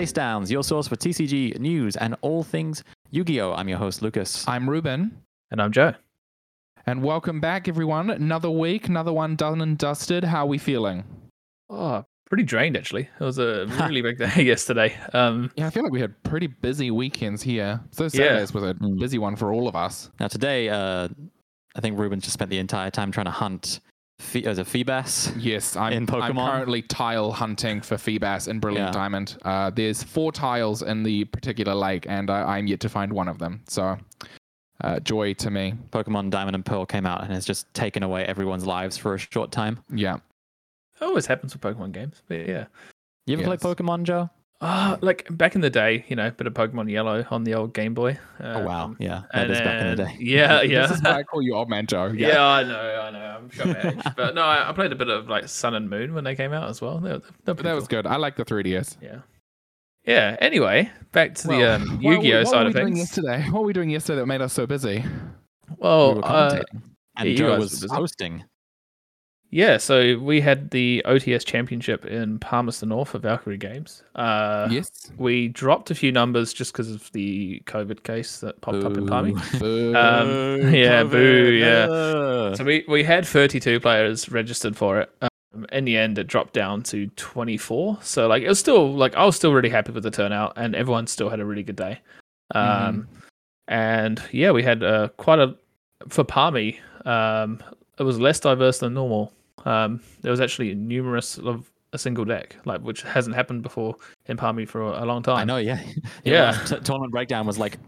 welcome Face Downs, your source for TCG news and all things Yu-Gi-Oh. I'm your host Lucas. I'm Ruben, And I'm Joe. and welcome back, everyone. Another week, another one done and dusted. How are we feeling? Oh, pretty drained actually. It was a really big day yesterday. Um, Yeah, I feel like we had pretty busy weekends here. So Yeah. Saturdays was a Mm. busy one for all of us. Now today, uh, I think Ruben just spent the entire time trying to hunt Fe- as a Feebas. Yes, I'm, In I'm currently tile hunting for Feebas in Brilliant Yeah. Diamond. Uh, there's four tiles in the particular lake, and I, I'm yet to find one of them. So, uh, joy to me. Pokemon Diamond and Pearl came out and has just taken away everyone's lives for a short time. Yeah. it always happens with Pokemon games, but yeah. You ever Yes. play Pokemon, Joe? Uh, like back in the day, you know, a bit of Pokemon Yellow on the old Game Boy. oh wow, Um, yeah, that and is back in the day. Yeah, yeah. This is why I call you Old Man Joe. yeah. Yeah. I know, I know. I'm sure my age. But no, I, I played a bit of like Sun and Moon when they came out as well. They, were- they're But that was cool. good. I like the 3DS. Yeah. Yeah. Anyway, back to the Well, um, what were we- Yu-Gi-Oh what side were of we doing things. yesterday? What were we doing yesterday that made us so busy? Well, we were uh, and you Joe guys was hosting. Yeah, so we had the OTS Championship in Palmerston North for Valkyrie Games. Uh, yes. We dropped a few numbers just because of the COVID case that popped up in Palmy. Boo. Um, yeah, boo, yeah. So we, we had 32 players registered for it. Um, in the end, it dropped down to 24. So like it was still like I was still really happy with the turnout, and everyone still had a really good day. Um, and yeah, we had uh, quite a for Palmy. Um, it was less diverse than normal. Um, there was actually numerous of a single deck, like which hasn't happened before in Palmy for a, a long time. I know, yeah, Yeah. last t- tournament breakdown was like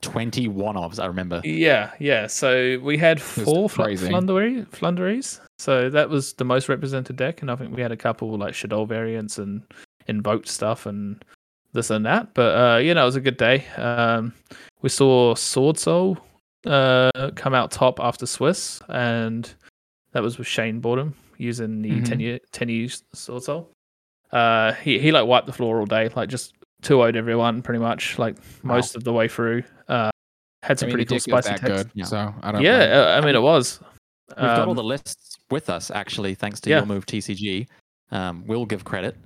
twenty one-offs. I remember. Yeah, yeah. So we had four fl- Flundery, Floowandereeze. So that was the most represented deck, and I think we had a couple like Shadow variants and invoked stuff and this and that. But uh, you know, it was a good day. Um, we saw Swordsoul uh, come out top after Swiss, and that was with Shane Boredom using the Mhm. Tenyi ten years Swordsoul. Uh, he he like wiped the floor all day, like just two would everyone pretty much, like Wow. most of the way through. Uh, had I some mean, pretty cool spicy that text. good, Yeah. so I don't. Yeah, uh, I mean it was. We've got all Um, the lists with us, actually, thanks to yeah. your move TCG. Um, we'll give credit.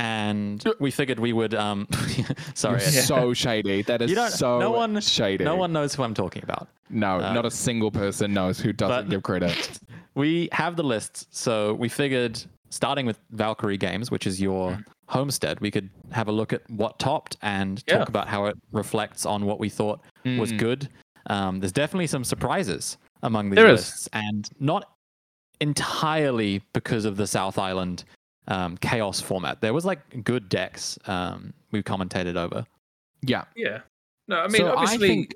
And we figured we would. Um, sorry, You're so shady. That is You don't- so no one- shady. no one knows who I'm talking about. No, uh, not a single person knows who doesn't give credit. We have the lists, so we figured, starting with Valkyrie Games, which is your homestead, we could have a look at what topped and Yeah. talk about how it reflects on what we thought was Mm. good. Um, there's definitely some surprises among these There is. lists, and not entirely because of the South Island um, chaos format. There was like good decks um, we commentated over. Yeah. yeah. No, I mean so obviously. I think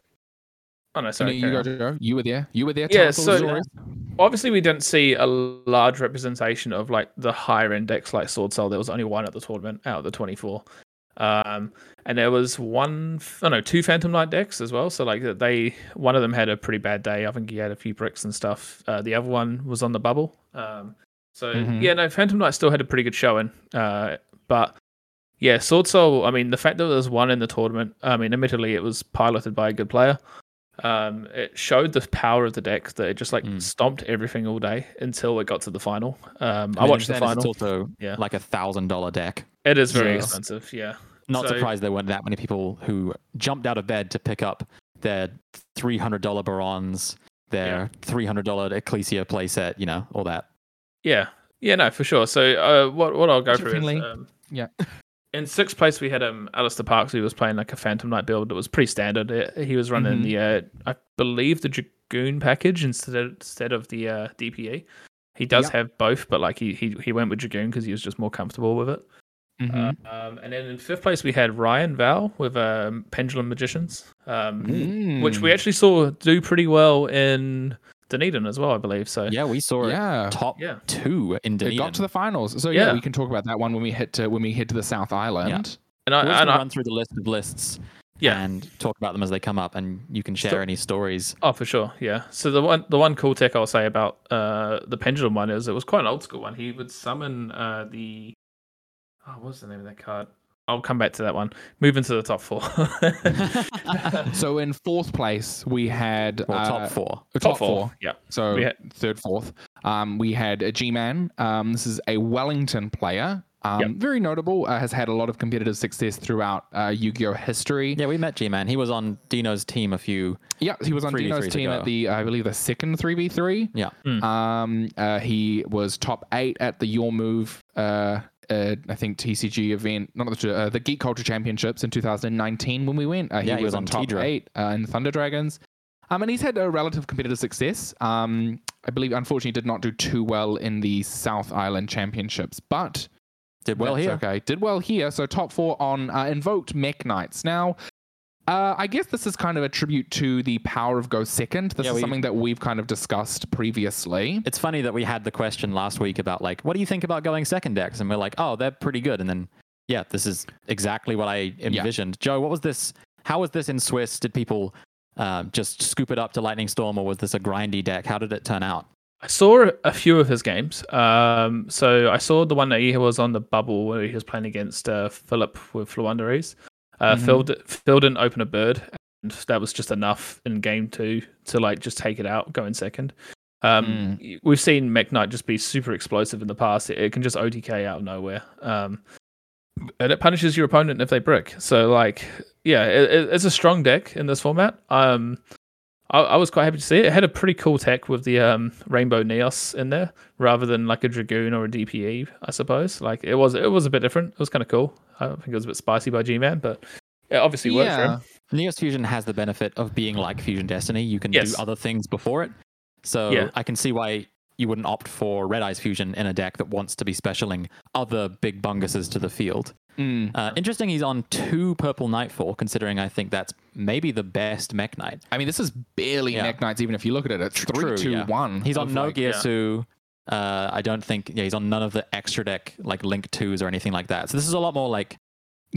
oh no, no, sorry. you, carry go, you were there. You were there. Yeah, Tell us all the so- obviously we didn't see a large representation of like the higher end decks like Swordsoul. There was only one at the tournament out of the twenty four. Um, and there was one, oh no, two Phantom Knight decks as well. So like they, one of them had a pretty bad day. I think he had a few bricks and stuff. Uh, the other one was on the bubble. Um, so Mhm. yeah, no, Phantom Knight still had a pretty good showing. Uh, but yeah, Swordsoul. I mean, the fact that there was one in the tournament. I mean, admittedly, it was piloted by a good player. Um, it showed the power of the deck that it just like Mm. stomped everything all day until it got to the final. Um, I, mean, watched the final. It's also Yeah. like a thousand dollar deck. It is very Yes. expensive. Yeah. Not So- surprised there weren't that many people who jumped out of bed to pick up their three hundred dollar Baronnes, their three hundred dollar Ecclesia playset, you know, all that. Yeah. Yeah. No, for sure. So uh, what what I'll go through is um, yeah. In sixth place, we had um Alistair Parks, who was playing like a Phantom Knight build It was pretty standard. He was running Mhm. the, uh, I believe, the Dragoon package instead of, instead of the uh, DPE. He does Yep. have both, but like he he, he went with Dragoon because he was just more comfortable with it. Mhm. Um, and then in fifth place, we had Ryan Val with um, Pendulum Magicians, um, which we Mm. actually saw do pretty well in Dunedin as well, I believe. So Yeah, we saw it yeah. top yeah. two in It Dunedin. got to the finals, so yeah, Yeah. we can talk about that one when we hit to when we head to the South Island. And I, We're just and gonna I run through the list of lists yeah. and talk about them as they come up, and you can share So- any stories. Oh, for sure, yeah. So the one, the one cool tech I'll say about uh, the pendulum one is it was quite an old school one. He would summon uh, the, oh, what's the name of that card? I'll come back to that one. Moving to the top four. So in fourth place we had Well, uh, top four. uh, top, four. Yeah. So had- third, fourth. Um, we had a G-Man. Um, this is a Wellington player. Um, Yep. Very notable. Uh, has had a lot of competitive success throughout uh, Yu-Gi-Oh history. Yeah, we met G Man. He was on Dino's team a few. Yeah, he was on Dino's team ago. at the, I believe, the second 3v3. Yeah. Um, uh, he was top eight at the Your Move, uh, I think TCG event, not the uh, the Geek Culture Championships in 2019 when we went. Uh, he, Yeah, was was on top Teedra. eight uh, in Thunder Dragons. Um, and he's had a relative competitive success. Um, I believe, unfortunately, did not do too well in the South Island Championships, but Did well here. Okay, did well here. So top four on uh, Invoked Mech Knights. Now, uh, I guess this is kind of a tribute to the power of Go Second. This Yeah, is we- something that we've kind of discussed previously. It's funny that we had the question last week about like, what do you think about going second decks? And we're like, oh, they're pretty good. And then, yeah, this is exactly what I envisioned. Joe, what was this? How was this in Swiss? Did people uh, just scoop it up to Lightning Storm, or was this a grindy deck? How did it turn out? I saw a few of his games. Um, so I saw the one that he was on the bubble where he was playing against uh, Philip with Floowandereeze. Uh, Mhm. Phil, Phil didn't open a bird, and that was just enough in game two to like just take it out, go in second. Um, y- We've seen Mech Knight just be super explosive in the past. It, it can just OTK out of nowhere. Um, and it punishes your opponent if they brick. So like, yeah, it, it- it's a strong deck in this format. Um, I, I was quite happy to see it. It had a pretty cool tech with the um, Rainbow Neos in there, rather than like a Dragoon or a DPE. I suppose. Like it was, it was a bit different. It was kind of cool. I think it was a bit spicy by G-Man, but it obviously worked for him. Neos Fusion has the benefit of being like Fusion Destiny. You can Yes. do other things before it. So Yeah. I can see why you wouldn't opt for Red Eyes Fusion in a deck that wants to be specialing other big bunguses to the field. Mm. Uh, interesting, he's on two Purple Nightfall, considering I think that's maybe the best Mech Knight. I mean, this is barely Yeah. Mech Knights, even if you look at it. It's three, True, two, yeah. one. He's on of, no like- Gear yeah. Su. Uh, I don't think, yeah, he's on none of the extra deck, like Link 2s or anything like that. So this is a lot more like,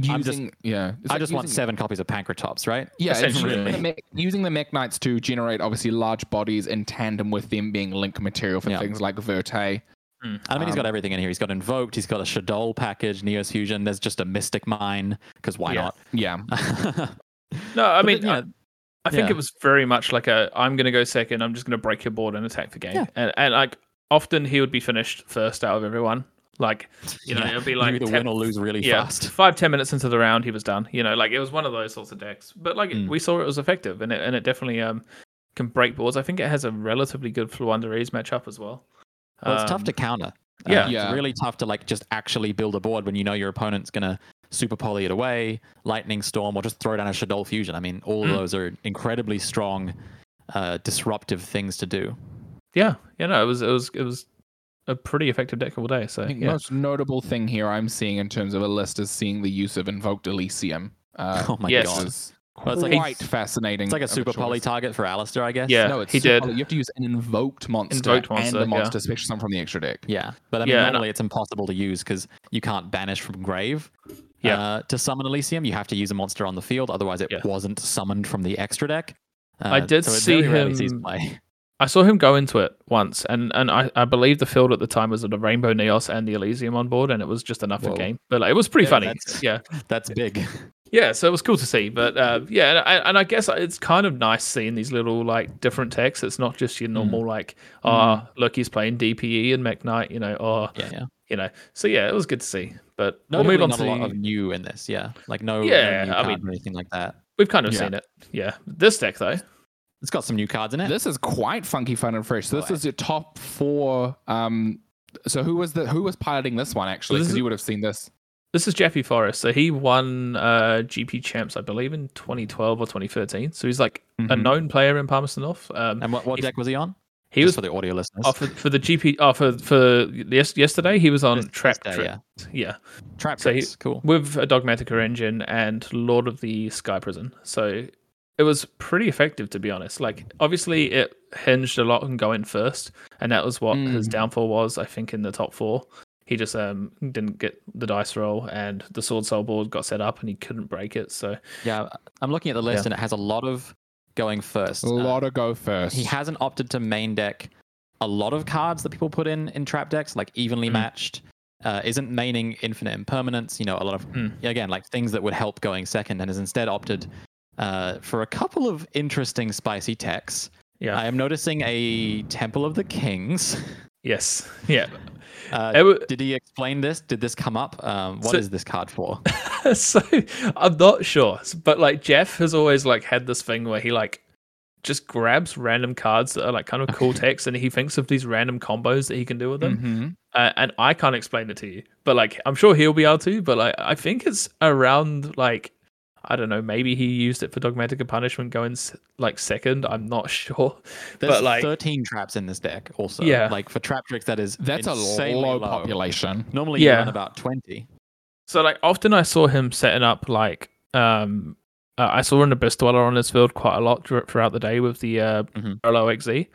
I'm just- Using, yeah. It's I like just want seven copies of Pankratops, right? Yeah, it's essentially. using the, mech, using the Mech Knights to generate obviously large bodies in tandem with them being link material for Yeah. things like Verte. I mean, he's got Um, everything in here. He's got Invoked, he's got a Shaddoll package, Neos Fusion. There's just a Mystic Mine, because why Yeah. Yeah. No, I mean, then, I, yeah, I think yeah. it was very much like a I'm going to go second. I'm just going to break your board and attack the game. Yeah. And and like often he would be finished first out of everyone. Like you know, yeah, it'll be you like either 10 win or lose really yeah, fast. five ten minutes into the round, he was done. You know, like it was one of those sorts of decks. But like Mm. we saw, it was effective, and it and it definitely um can break boards. I think it has a relatively good Floowandereeze matchup as well. Well, it's tough Um, to counter. yeah. Uh, Yeah. It's really tough to like just actually build a board when you know your opponent's gonna super poly it away, lightning storm, or just throw down a Shaddoll fusion. I mean, all of Mm. those are incredibly strong, uh, disruptive things to do. Yeah, yeah, no, it was it was it was a pretty effective deck all day. So I think yeah. most notable thing here I'm seeing in terms of a list is seeing the use of Invoked Elysium. Uh, oh my yes. god, is Well, it's like- quite fascinating. it's like a of super poly target for Alistair, I guess. Yeah. No, it's he did. poly. You have to use an invoked monster, Invoked monster, and a yeah. monster, especially some from the extra deck. Yeah, but I mean, Yeah, and normally it's impossible to use because you can't banish from grave. Yeah. Uh, to summon Elysium, you have to use a monster on the field, otherwise it Yeah. wasn't summoned from the extra deck. Uh, I did so see very rarely sees him- play. I saw him go into it once, and, and I, I believe the field at the time was the Rainbow Neos and the Elysium on board, and it was just enough for game. But like, it was pretty Yeah, funny. that's- Yeah, That's big. Yeah. So it was cool to see. But uh, yeah, and I, and I guess it's kind of nice seeing these little like different texts. It's not just Mm. your normal like, oh, look, he's playing DPE and Mech Knight, you know, or Yeah, yeah. you know. So yeah, it was good to see. But No, we'll move on not to a lot of new in this. Yeah, like no, Yeah, no new I cards mean- or anything like that. we've kind of Yeah. seen it. Yeah, this deck though. It's got some new cards in it. This is quite funky, fun, and fresh. So this Oh, is your top four. Um, so who was the who was piloting this one actually? Because you would have seen this. This is Jeffy Forrest. So he won uh, GP champs, I believe, in 2012 or 2013. So he's like a Mhm. known player in Palmerston North. Um, and what, what deck was he on? he Just was for the audio listeners. oh, for, for the GP. Oh, for for yes, yesterday he was on Trap. day, Trip. yeah. yeah, Trap so he- Cool. with a Dogmatika engine and Lord of the Sky Prison. So it was pretty effective, to be honest. Like, obviously, it hinged a lot on going first, and that was what his Mm. downfall was. I think in the top four, he just um didn't get the dice roll, and the Swordsoul board got set up, and he couldn't break it. So Yeah, I'm looking at the list Yeah. and it has a lot of going first. A Uh, lot of go first. he hasn't opted to main deck a lot of cards that people put in in trap decks, like evenly Mm. matched. Uh, isn't maining infinite impermanence, you know, a lot of Mm. yeah, again like things that would help going second, and has instead opted uh, for a couple of interesting spicy techs. yeah, I am noticing a Temple of the Kings. Yes. Yeah. Uh, wa- did he explain this? Did this come up? Um, what is So- this card for? so I'm not sure, but like Jeff has always like had this thing where he like just grabs random cards that are like kind of cool text, and he thinks of these random combos that he can do with them. Mhm. Uh, and I can't explain it to you, but like I'm sure he'll be able to. But like I think it's around like I don't know, maybe he used it for Dogmatika Punishment going like second. I'm not sure, There's but like 13 traps in this deck. Also, Yeah. like for Traptrix, that is That's a low, low. population. Normally, you Yeah. run about 20. So like often I saw him setting up like um uh, I saw an Abyss Dweller on his field quite a lot throughout the day with the uh Mhm. Parallel XZ.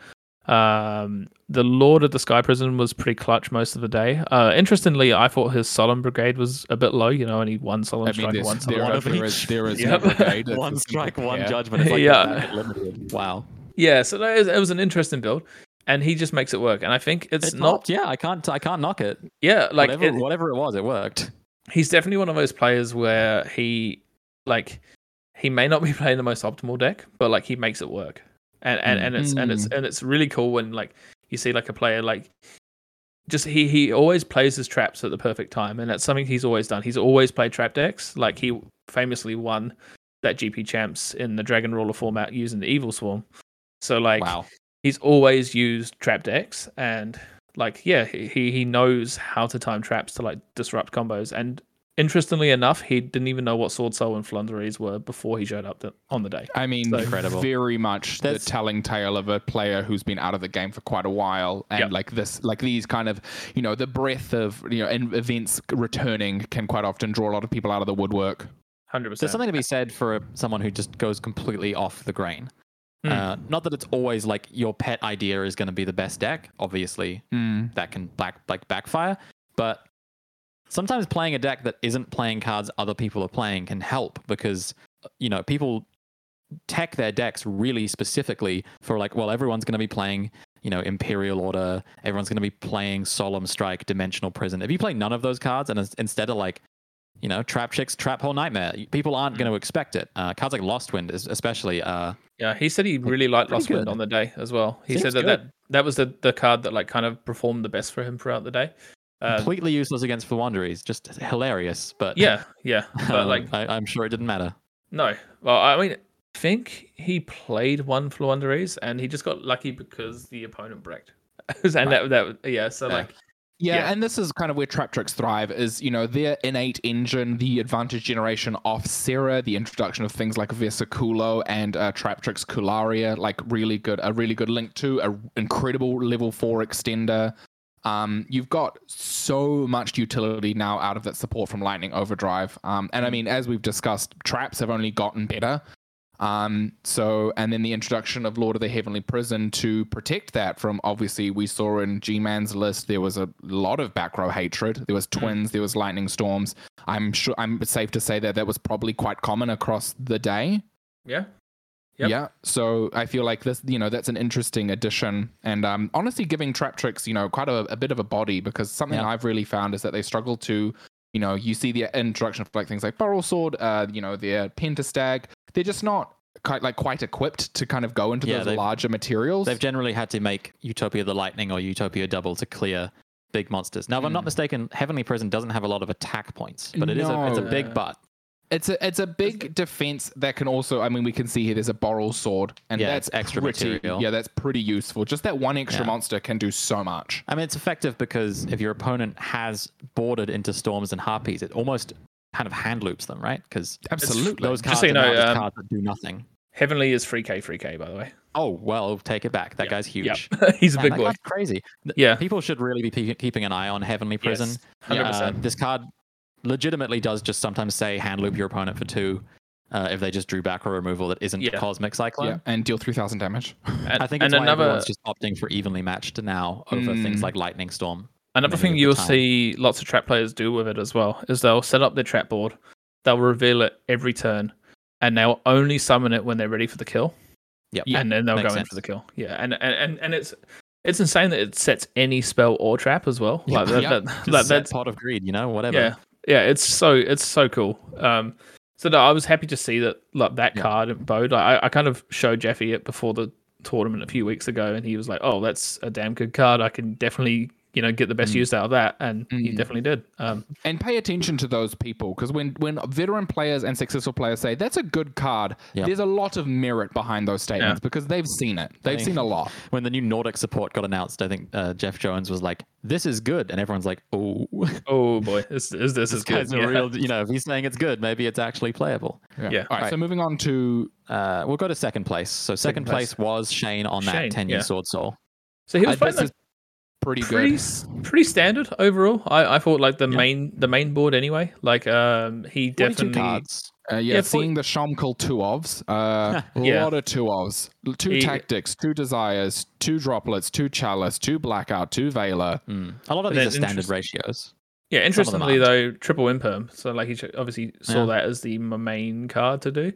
Um the Lord of the Sky Prison was pretty clutch most of the day. Uh interestingly I thought his Solemn Brigade was a bit low, you know, only one Solemn I mean, Strike, there's, one there, Solemn one are, of there each. is there is Yep. no brigade. One strike, one pair. judgment. It's like Yeah. yeah. limited. Wow. Yeah, so that is, it was an interesting build. And he just makes it work. And I think it's It not popped, yeah, I can't I can't knock it. yeah, like whatever, it- whatever it was, it worked. he's definitely one of those players where he like he may not be playing the most optimal deck, but like he makes it work. And and, and it's and it's mm. and it's really cool when like you see like a player like just he he always plays his traps at the perfect time and that's something he's always done. He's always played trap decks. Like he famously won that GP champs in the Dragon Ruler format using the Evilswarm. So like wow. he's always used trap decks and like yeah he he knows how to time traps to like disrupt combos and interestingly enough he didn't even know what Swordsoul and Floowandereeze were before he showed up the, on the day I mean, So- Incredible. very much That's- the telling tale of a player who's been out of the game for quite a while, and Yep. like this, like these kind of, you know, the breadth of you know in events returning can quite often draw a lot of people out of the woodwork. 100% There's something to be said for someone who just goes completely off the grain. Hmm. Uh, not that it's always like your pet idea is going to be the best deck. Obviously, Mm. that can back like backfire, but sometimes playing a deck that isn't playing cards other people are playing can help because you know people tech their decks really specifically for like well everyone's going to be playing you know imperial order everyone's going to be playing solemn strike dimensional prison. If you play none of those cards and instead of like you know Traptrix trap hole nightmare people aren't going to expect it. Uh, cards like lost wind is especially uh yeah he said he really liked lost wind on the day as well. He Seems said that, good. that that was the the card that like kind of performed the best for him throughout the day uh, completely useless against Floowandereeze, just hilarious but yeah yeah but um, like I, i'm sure it didn't matter No. Well, I mean, I think he played one Floowandereeze and he just got lucky because the opponent breaked. and that, that, yeah, so Yeah. like, Yeah, Yeah. and this is kind of where Traptrix thrive is, you know, their innate engine, the advantage generation off Sera, the introduction of things like Vesiculo and uh, Traptrix Kularia, like really good, a really good link to an incredible level four extender. Um, you've got so much utility now out of that support from Lightning Overdrive. Um, and I mean, as we've discussed, traps have only gotten better. Um, so, and then the introduction of Lord of the Heavenly Prison to protect that from obviously we saw in G Man's list there was a lot of back row hatred. There was twins, there was lightning storms. I'm sure I'm safe to say that that was probably quite common across the day. yeah. Yep. Yeah. So I feel like this, you know, that's an interesting addition, and um, honestly, giving Traptrix, you know, quite a, a bit of a body because something Yeah. I've really found is that they struggle to, you know, you see the introduction of like things like Borrelsword, uh, you know, their Pentestag, they're just not quite like quite equipped to kind of go into Yeah, those larger materials. They've generally had to make Utopia the Lightning or Utopia Double to clear big monsters. Now, if I'm not Mm. mistaken, Heavenly Prison doesn't have a lot of attack points, but it is a, it's a big butt. It's a it's a big defense that can also. I mean, we can see here. There's a Boral sword, and Yeah, that's extra pretty, material. Yeah, that's pretty useful. Just that one extra Yeah. monster can do so much. I mean, it's effective because if your opponent has boarded into Storms and Harpies, it almost kind of hand loops them, right? Because Absolutely. those Just cards so you are now know, just um, cards that do nothing. Heavenly is free K, free K, by the way. Oh, well, take it back. That Yep. guy's huge. Yep. He's a big that boy. guy's crazy. Yeah. People should really be pe- keeping an eye on Heavenly Prison. Yes. 100%. uh, this card legitimately does just sometimes say hand loop your opponent for two uh, if they just drew back or removal that isn't Yeah. Cosmic Cyclone. Yeah, and deal three thousand damage. and, I think and it's why another everyone's just opting for evenly matched now over things Mm. like Lightning Storm. Another thing you'll time. see lots of trap players do with it as well is they'll set up their trap board, they'll reveal it every turn, and they'll only summon it when they're ready for the kill, Yep. Yeah, and then they'll go makes in for the kill. Yeah, and and and, and it's it's insane that it sets any spell or trap as well. Like that, Yeah. that, Just that- set that's pot of greed, you know, whatever. yeah, yeah. It's so it's so cool. Um, so no, I was happy to see that like that Yeah. card in Bode. I I kind of showed Jeffy it before the tournament a few weeks ago, and he was like, "Oh, that's a damn good card. I can definitely." You know, get the best Mm. use out of that, and he Mm. definitely did. Um, and pay attention to those people because when when veteran players and successful players say that's a good card, Yep. there's a lot of merit behind those statements because they've seen it. They've seen a lot. When the new Nordic support got announced, I think uh, Jeff Jones was like, "This is good," and everyone's like, "Oh, oh boy, this, this, this is this good. guy's a Yeah. real." You know, if he's saying it's good, maybe it's actually playable. Yeah. All right, So moving on to Uh, we'll go to second place. So second, Second place. place. was Shane on that Shane, Tenyi yeah. Swordsoul. So he was playing this like, is pretty pretty good. pretty standard overall. I, I thought like the Yeah. main the main board anyway. Like um he definitely cards. Uh, yeah, Yeah, seeing the Shomkul two ofs, uh, a Yeah. lot of two ofs, two He- tactics, two desires, two droplets, two chalice, two blackout, two veiler. Mm. A lot of But these are standard interest- ratios. yeah. Interestingly though, triple imperm. So like he obviously saw Yeah. that as the main card to do.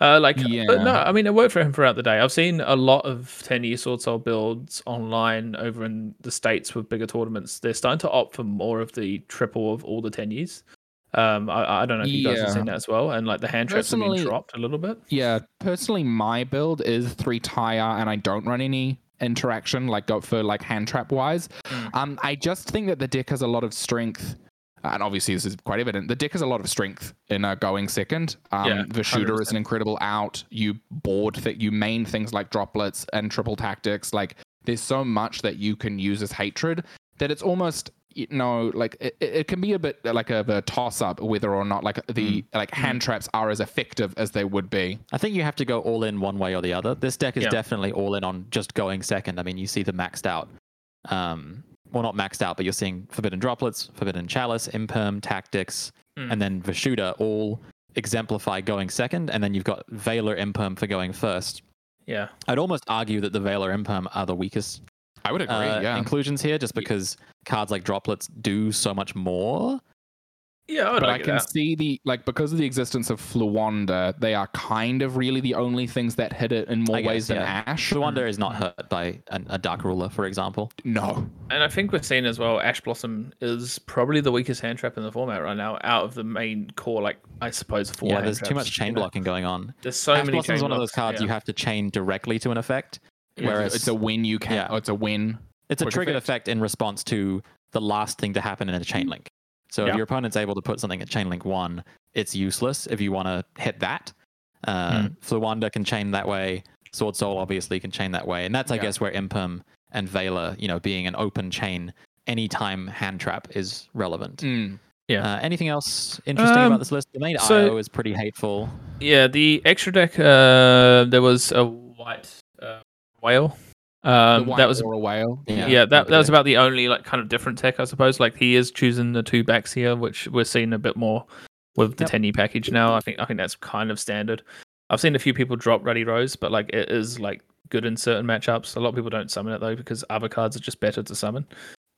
Uh, like, but no, I mean, it worked for him throughout the day. I've seen a lot of Tenyi Sword Soul builds online over in the States with bigger tournaments. They're starting to opt for more of the triple of all the 10 years. Um, I, I don't know if you guys have seen that as well. And like the hand traps have been dropped a little bit. Yeah, personally, my build is three tire, and I don't run any interaction like go for like hand trap wise. Mm. Um, I just think that the deck has a lot of strength. And obviously, this is quite evident. The deck has a lot of strength in uh, going second. Um, Yeah, the shooter is 100%. an incredible out. You board that you main things like droplets and triple tactics. Like there's so much that you can use as hatred that it's almost you know like it, it it can be a bit like a, a toss up whether or not like the like hand traps are as effective as they would be. I think you have to go all in one way or the other. This deck is Yeah. definitely all in on just going second. I mean, you see the maxed out, um, well, not maxed out, but you're seeing Forbidden Droplets, Forbidden Chalice, Imperm, Tactics, Mm. and then Vishuda all exemplify going second. And then you've got Veiler Imperm for going first. Yeah. I'd almost argue that the Veiler Imperm are the weakest I would agree. uh, yeah. inclusions here, just because cards like Droplets do so much more. Yeah, I would but I can that. see the like because of the existence of Fluanda, they are kind of really the only things that hit it in more I guess, ways than yeah. Ash. Fluanda is not hurt by an, a Dark Ruler, for example. No, And I think we're seeing as well, Ash Blossom is probably the weakest hand trap in the format right now, out of the main core, like I suppose four. yeah, hand there's too much chain you know. blocking going on. There's so Ash many. Blossom is chain one of those cards yeah. you have to chain directly to an effect. Yeah. Whereas it's a win. You can. Yeah. Oh, it's a win. It's a triggered effect. effect in response to the last thing to happen in a chain mm. link. So Yeah. if your opponent's able to put something at chain link one, it's useless if you want to hit that. Uh, Hmm. Fluanda can chain that way. Sword Soul obviously can chain that way, and that's I Yeah. guess where Imperm and Veiler, you know, being an open chain, anytime hand trap is relevant. Mm. Yeah. Uh, anything else interesting Um, about this list? The main so- IO is pretty hateful. Yeah, the extra deck. Uh, there was a white uh, whale. Um, that was or a whale. yeah, Yeah, that, that was about the only like kind of different tech, I suppose. Like he is choosing the two backs here, which we're seeing a bit more with the Yep. 10 package now. I think I think that's kind of standard. I've seen a few people drop Ruddy Rose, but like it is like good in certain matchups. A lot of people don't summon it though because other cards are just better to summon.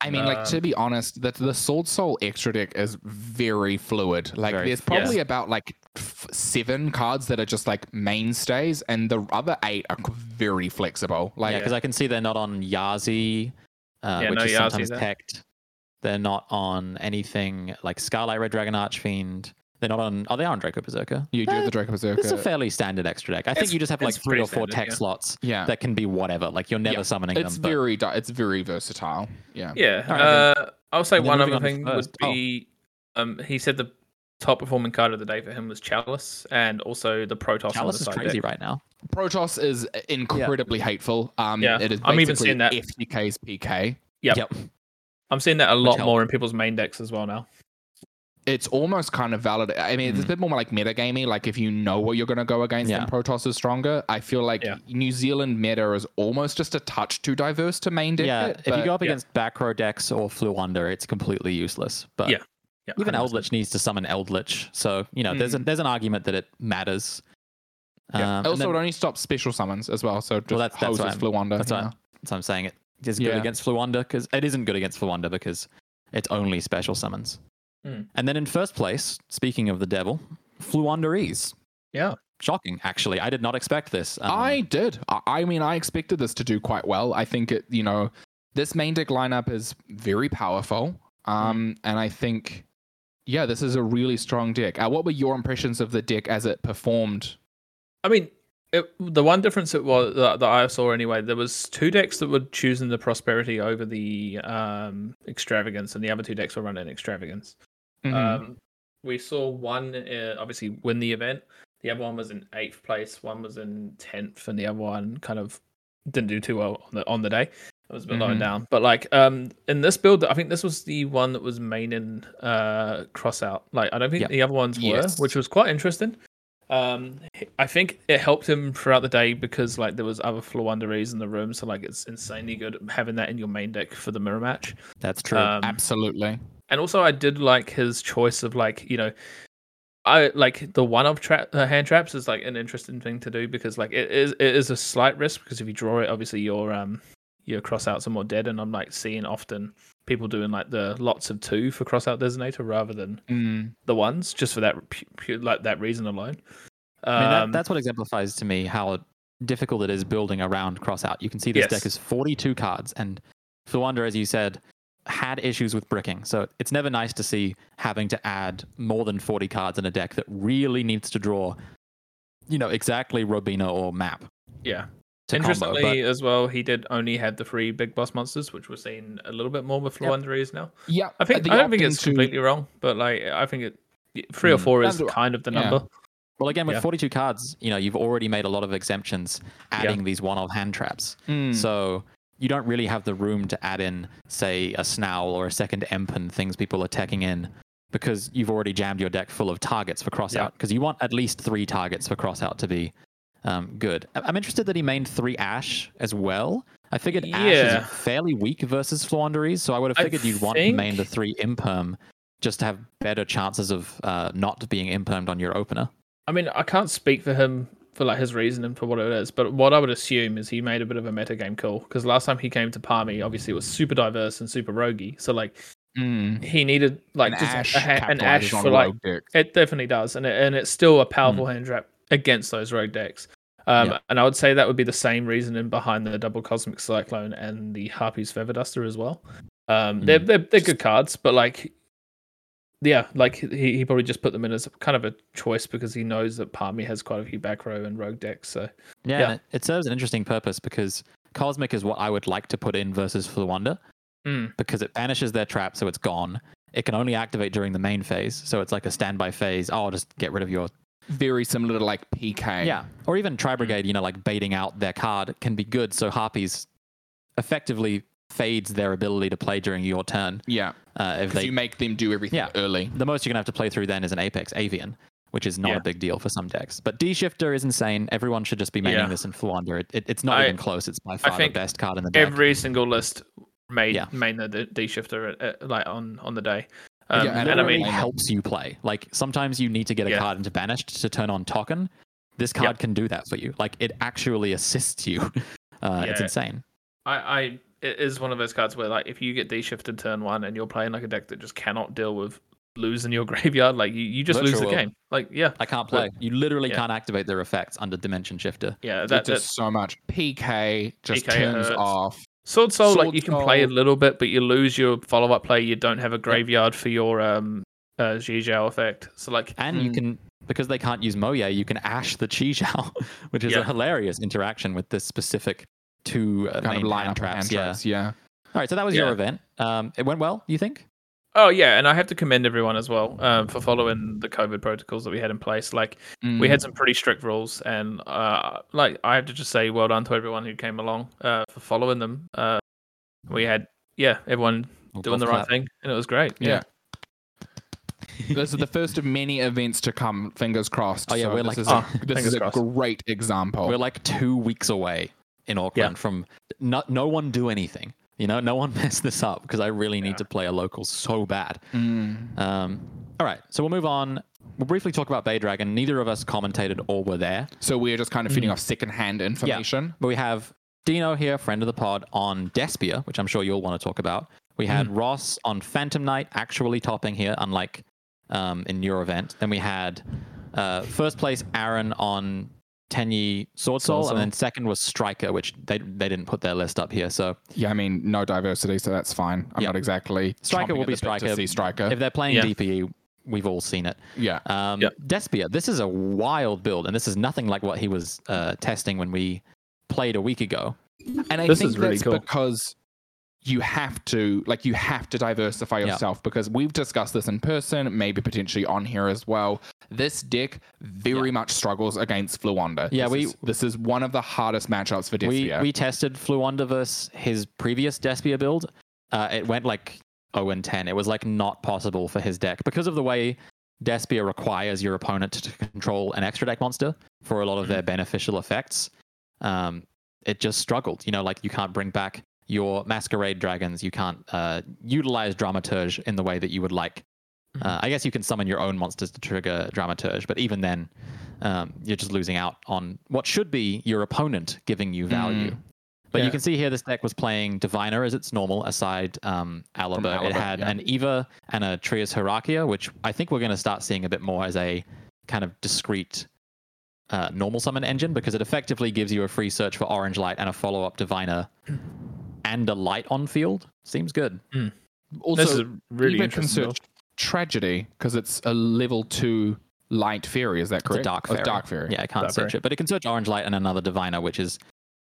I mean, like Um, to be honest, that the Swordsoul extra deck is very fluid. Like, Very there's fluid. probably about like f- seven cards that are just like mainstays, and the other eight are very flexible. Like, yeah, because I can see they're not on Yazi, uh, Yeah, which no is Yazi sometimes there. teched. They're not on anything like Scarlight Red Dragon Archfiend. They're not on. Oh, they are on Draco Berserker. you do the Draco Berserker. It's a fairly standard extra deck. I think you just have like three or four standard, tech yeah. slots yeah, that can be whatever. Like you're never Yeah, summoning it's them. but- very di- it's very versatile. Yeah. Yeah. Alright, then. uh, I'll say one other on thing first- would oh. be um, he said the top performing card of the day for him was Chalice and also the Protos on the Chalice is side crazy deck. right now. Protos is incredibly hateful. Um, Yeah, it is I'm even seeing that. FTK's PK. Yep. I'm seeing that a lot more in people's main decks as well now. It's almost kind of valid. I mean, it's a Mm. bit more like metagamey. Like if you know what you're going to go against, Yeah. then Protos is stronger. I feel like Yeah. New Zealand meta is almost just a touch too diverse to main deck. yeah, it, if you go up yeah. against back row decks or Fluanda, it's completely useless. But Yeah, Yeah, even 100%. Eldritch needs to summon Eldritch, so you know there's a, there's an argument that it matters. Yeah. Um, also, then- it only stops special summons as well. So just Well, that's- that's hoses Fluanda. That's what, that's what I'm saying. It is good Yeah. against Fluanda because it isn't good against Fluanda because it's only special summons. Hmm. And then in first place, speaking of the devil, Floowandereeze. Yeah. Shocking, actually. I did not expect this. Um, I did. I, I mean, I expected this to do quite well. I think it, you know, this main deck lineup is very powerful. Um, and I think, yeah, this is a really strong deck. Uh, what were your impressions of the deck as it performed? I mean, it, the one difference it was that, that I saw anyway, there was two decks that were choosing the prosperity over the um, extravagance, and the other two decks were running extravagance. Mhm. Um, we saw one uh, obviously win the event. The other one was in eighth place. One was in tenth, and the other one kind of didn't do too well on the on the day. It was a bit lower Mhm. down. But like um in this build, I think this was the one that was main in uh cross out. Like I don't think Yep. the other ones Yes. were, which was quite interesting. Um, I think it helped him throughout the day because like there was other Floowandereeze in the room, so like it's insanely good having that in your main deck for the mirror match. That's true. Um, Absolutely. and also I did like his choice of like you know, I like the one of trap uh, hand traps is like an interesting thing to do because like it is it is a slight risk because if you draw it, obviously your um your crossouts are more dead, and I'm like seeing often people doing like the lots of two for crossout designator rather than Mm. the ones just for that like that reason alone. I mean, that, Um, that's what exemplifies to me how difficult it is building around crossout. You can see this deck is 42 cards, and Fluander, as you said, had issues with bricking. So it's never nice to see having to add more than 40 cards in a deck that really needs to draw, you know, exactly Robina or map. yeah. To combo. Interestingly, But as well, he did only have the three big boss monsters, which we're seeing a little bit more with Yep. Floowandereeze now. Yeah. I think the I don't think opting it's to- completely wrong, but like I think it three or Mm. four is And- kind of the yeah. number. well, again, with Yeah. 42 cards, you know, you've already made a lot of exemptions adding these one-off hand traps. Mm. So you don't really have the room to add in, say, a Snowl or a second Empen, things people are teching in, because you've already jammed your deck full of targets for crossout. Yeah. Because you want at least three targets for crossout to be um, good. I- I'm interested that he mained three Ash as well. I figured Ash Yeah. is fairly weak versus Floowandereeze, so I would have I figured you'd want to main the three Imperm just to have better chances of uh, not being Impermed on your opener. I mean, I can't speak for him for like his reasoning for what it is, but what I would assume is he made a bit of a metagame call because last time he came to Palmy, obviously it was super diverse and super roguey. So like Mm. he needed like An just ash a, ha- an ash for like. It definitely does, and it, and it's still a powerful hand trap against those rogue decks. Um, Yeah. And I would say that would be the same reasoning behind the double cosmic cyclone and the Harpy's feather duster as well. Um, they're, they're they're good cards, but like, yeah, like he, he probably just put them in as kind of a choice because he knows that Palmy has quite a few back row and rogue decks. So Yeah, Yeah. It, serves an interesting purpose because Cosmic is what I would like to put in versus Flawanda Mm. because it banishes their trap, so it's gone. It can only activate during the main phase, so it's like a standby phase. Oh, I'll just get rid of your Very similar to like PK. yeah, or even Tri. Brigade. You know, like baiting out their card can be good. So Harpies effectively fades their ability to play during your turn. Yeah. Uh, if they you make them do everything Yeah. early. the most you're gonna have to play through then is an Apex Avian, which is not Yeah. a big deal for some decks. But D Shifter is insane. Everyone should just be maining Yeah. this in Flawanda. It, it, it's not I- even close. It's by far the think best card in the deck. every single list made Yeah. main the D shifter uh, like on on the day. Um, Yeah, and I mean, helps you play. Like sometimes you need to get a Yeah. card into banished to turn on token. This card Yep. can do that for you. Like it actually assists you. Uh, It's insane. I, I it is one of those cards where like if you get D-shifted turn one and you're playing like a deck that just cannot deal with losing your graveyard, like you, you just lose the game. Like yeah, I can't play. You literally Yeah. can't activate their effects under Dimension Shifter. yeah. That, That, that does so much. PK just PK turns hurts. off. Swordsoul, like you can play a little bit, but you lose your follow-up play. You don't have a graveyard for your um uh Chixiao effect. So like And you Mm. can because they can't use Mo Ye, you can ash the Chixiao, which is a hilarious interaction with this specific two uh, Kind main of line hand up traps. yeah. Yeah. All right, so that was your event. Um, it went well. You think? Oh yeah, and I have to commend everyone as well um, for following the COVID protocols that we had in place. Like we Mm. had some pretty strict rules, and uh, like I have to just say, well done to everyone who came along uh, for following them. Uh, we had yeah, everyone We'll doing the right clap. thing, and it was great. Yeah. Yeah, this is the first of many events to come. Fingers crossed. Oh, yeah, So we're this like- is Oh, a, this is a great example. We're like two weeks away in Auckland from no, no one do anything. You know, no one mess this up because I really need Yeah. to play a local so bad. Mm. Um, all right, so we'll move on. We'll briefly talk about Bay Dragon. Neither of us commentated or were there, So we're just kind of Mm. feeding off secondhand information. but we have Dino here, friend of the pod, on Despia, which I'm sure you'll want to talk about. We had Mm. Ross on Phantom Knight, actually topping here, unlike um, in your event. Then we had uh, first place Aaron on Tenyi Swordsoul, Sword and then second was Striker, which they they didn't put their list up here. So Yeah, I mean, no diversity, so that's fine. I'm Yeah. not exactly. Striker will be the to Striker. see Striker. if they're playing Yeah. DPE, we've all seen it. Yeah. Um, Yeah. Despia, this is a wild build, and this is nothing like what he was uh, testing when we played a week ago. And I This think is really that's cool. because you have to like you have to diversify yourself because we've discussed this in person, maybe potentially on here as well. This deck very much struggles against Fluanda. Yeah, this we- is, this is one of the hardest matchups for We Despia. we tested Fluanda versus his previous Despia build. Uh, it went like 0 and 10. It was like not possible for his deck because of the way Despia requires your opponent to control an extra deck monster for a lot of their beneficial effects. Um, it just struggled. You know, like you can't bring back your masquerade dragons. You can't uh, utilize dramaturge in the way that you would like. Uh, I guess you can summon your own monsters to trigger dramaturge, but even then, um, you're just losing out on what should be your opponent giving you value. Mm. But Yeah. you can see here this deck was playing Diviner as its normal, aside um, It had yeah. an Eva and a Trias Hierarchia, which I think we're going to start seeing a bit more as a kind of discrete uh, normal summon engine because it effectively gives you a free search for Orange Light and a follow up Diviner and a light on field. Seems good. also, this is really Eva can interesting. search tragedy because it's a level two light fairy. Is that It's a correct? Dark Oh, Fairy. dark fairy. Yeah, I can't Dark search Fairy. it, but it can search Orange Light and another Diviner, which is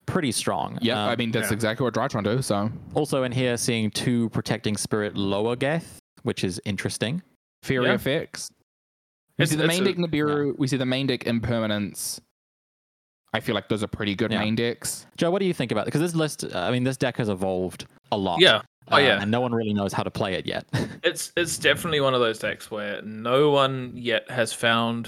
pretty strong. Yeah, Um, I mean that's yeah. exactly what Drytron do. So also in here, seeing two Protecting Spirit Loagaeth, which is interesting. fairy Yeah. effects. We It's- see the it's main a- deck Nibiru. We see the main deck impermanence. I feel like those are pretty good Yeah. main decks. Joe, what do you think about it? Because this list, I mean, this deck has evolved a lot. Yeah. Oh uh, yeah. and no one really knows how to play it yet. It's it's definitely one of those decks where no one yet has found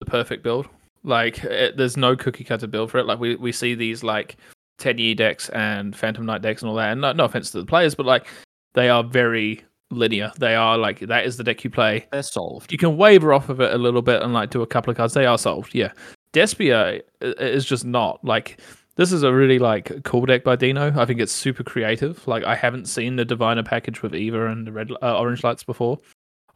the perfect build. Like it, there's no cookie cutter build for it. Like we, we see these like Tenyi decks and Phantom Knight decks and all that. And no, no offense to the players, but like they are very linear. They are like that is the deck you play. They're solved. You can waver off of it a little bit and like do a couple of cards. They are solved. Yeah. Despia is just not like this is a really like cool deck by Dino. I think it's super creative. Like I haven't seen the Diviner package with Eva and the red uh, orange lights before.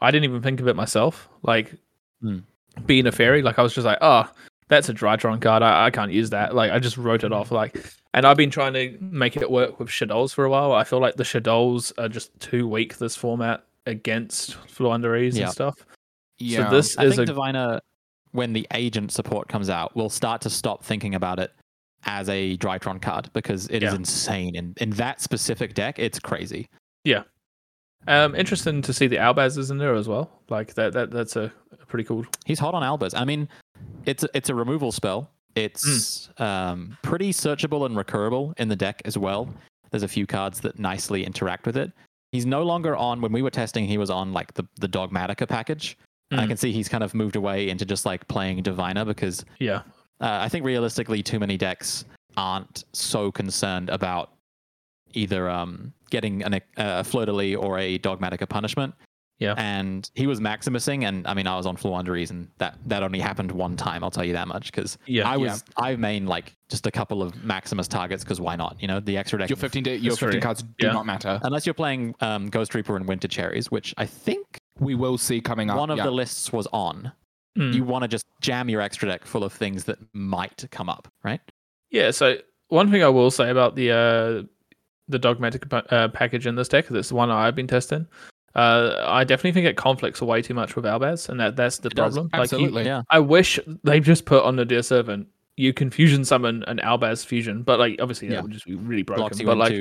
I didn't even think of it myself. Like Hmm. being a fairy, like I was just like, oh, that's a Drytron card. I, I can't use that. Like I just wrote it off. Like, and I've been trying to make it work with Shadows for a while. I feel like the Shadows are just too weak this format against Floowandereeze Yeah. and stuff. Yeah. So this I is think a Diviner, when the agent support comes out, we'll start to stop thinking about it as a Drytron card because it is Yeah. insane. In, in that specific deck, it's crazy. Yeah. Um, interesting to see the Albaz is in there as well. Like that, that that's a, a pretty cool. He's hot on Albaz. I mean, it's a, it's a removal spell. It's Hmm. um, pretty searchable and recurable in the deck as well. There's a few cards that nicely interact with it. He's no longer on. When we were testing, he was on like the the Dogmatika package. I Hmm. can see he's kind of moved away into just like playing Diviner because Yeah, uh, I think realistically, too many decks aren't so concerned about either um, getting an, a fleur de lis or a Dogmatika punishment. Yeah. And he was Maximusing, and I mean, I was on Floowandereeze, and that, that only happened one time, I'll tell you that much, because yeah, I was, I main like just a couple of Maximus targets, because why not? You know, the extra deck. your 15 day, your 15 cards do Yeah. not matter. Unless you're playing um, Ghost Reaper and Winter Cherries, which I think We will see coming up. one of yeah. the lists was on. Mm. You want to just jam your extra deck full of things that might come up, right? yeah. So one thing I will say about the uh, the dogmatic uh, package in this deck, 'cause it's the one I've been testing. Uh, I definitely think it conflicts way too much with Albaz, and that that's the It does. problem. Like you, Absolutely. Yeah. I wish they just put on the Dear Servant. You can fusion summon an Albaz fusion, but like obviously Yeah. that would just be really broken. Blocks you but like,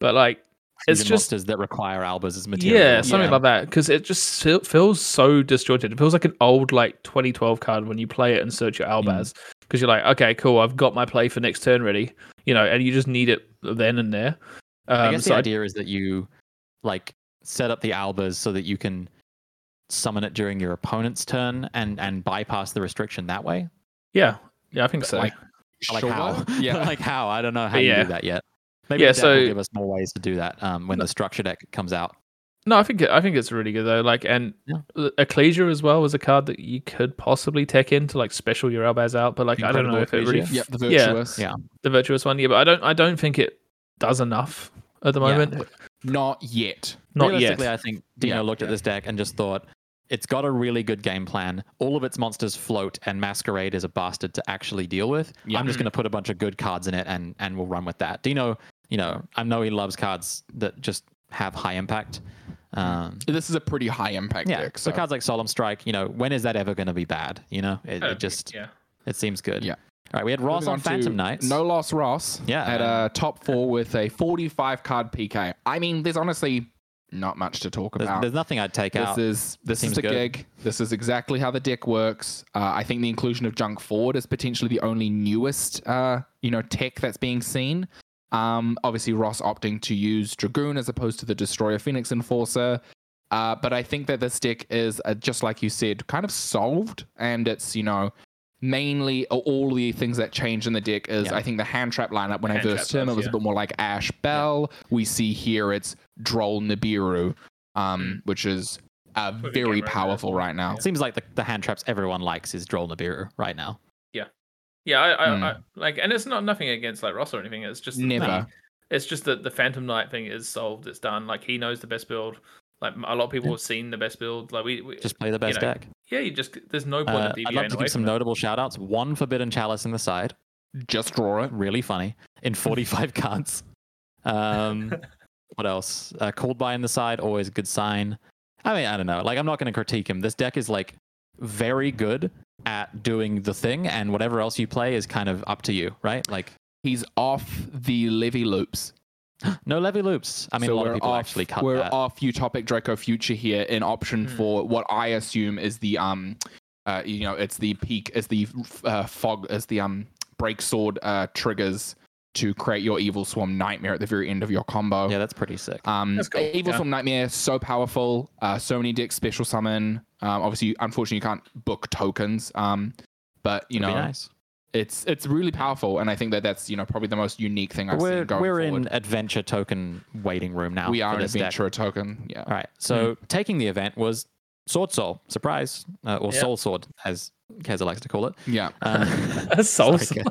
but like it's just monsters that require Albaz as material. Yeah, something Yeah. like that. Because it just feel, feels so disjointed. It feels like an old like 2012 card when you play it and search your Albaz. Because you're like, okay, cool, I've got my play for next turn ready. You know, and you just need it then and there. Um, I guess so the I- idea is that you like set up the Albaz so that you can summon it during your opponent's turn and and bypass the restriction that way. yeah, yeah, I think so. Like, Like sure. how? Yeah. like how? I don't know how you Yeah. do that yet. Maybe Yeah, the deck will so- give us more ways to do that um, when No. the structure deck comes out. no, I think I think it's really good though. Like, and Yeah. Ecclesia as well was a card that you could possibly tech in to like special your Albaz out. But like, I don't Incredible know if it really Ecclesia? Yep, the Yeah. virtuous. Yeah. the virtuous one. Yeah, but I don't I don't think it does enough at the Yeah. moment. Not yet. Not Realistically, yet. I think Dino Yeah, looked at this deck and just thought it's got a really good game plan. All of its monsters float, and Masquerade is a bastard to actually deal with. Yeah. I'm just going to put a bunch of good cards in it, and and we'll run with that. Dino, you know, I know he loves cards that just have high impact. Um, This is a pretty high impact yeah, deck. so So, cards like Solemn Strike, you know, when is that ever going to be bad? You know, it, Uh, it just yeah. it seems good. Yeah. All right, we had Ross Moving on on Phantom Knights. No Loss Ross Yeah. at a top four with a 45 card PK. I mean, there's honestly not much to talk there's, about. there's nothing I'd take This out. is this Seems is the good. gig. This is exactly how the deck works. Uh, I think the inclusion of Junk Forward is potentially the only newest, uh, you know, tech that's being seen. Um, obviously, Ross opting to use Dragoon as opposed to the Destroyer Phoenix Enforcer. Uh, but I think that this deck is uh, just like you said, kind of solved, and it's you know mainly all the things that change in the deck is Yeah. I think the hand trap lineup when Hand I trap versed him does, it was yeah. a bit more like Ash Bell. We see here it's Droll Nibiru, um, which is uh, very good right powerful right now. Yeah. Seems like the, the hand traps everyone likes is Droll Nibiru right now. Yeah, I, I, Hmm. I like, and it's not nothing against like Ross or anything. It's just Never. the- it's just that the Phantom Knight thing is solved. It's done. Like he knows the best build. Like a lot of people have seen the best build. Like we, we Just play the best know, deck. yeah, you just there's no point Uh, I'd deviating love to give some from notable shout outs. One Forbidden Chalice in the side. Just draw it. Really funny. In 45 cards. Um, what else? Uh, called by in the side, always a good sign. I mean, I don't know. Like, I'm not going to critique him. This deck is like very good at doing the thing, and whatever else you play is kind of up to you, right? Like, He's off the levy loops. no levy loops. I mean, So a lot we're of people off, actually cut We're that. off Utopic Draco Future here in option Hmm. for what I assume is the um, uh, you know, it's the peak, it's the uh, fog, as the um break sword uh triggers to create your Evilswarm nightmare at the very end of your combo. Yeah, that's pretty sick. Um, That's cool, Evil yeah. Swarm Nightmare, so powerful. Uh, so many decks special summon. Um, obviously, unfortunately, you can't book tokens. Um, but you Would know, nice. it's it's really powerful, and I think that that's you know probably the most unique thing I've We're, seen going we're forward. in adventure token waiting room now. we are an this deck. token. Yeah. All right. So taking the event was Swordsoul. Surprise. Uh, or Yeah. Soul Sword, as Kezza likes to call it. Yeah. Uh, Soul sorry,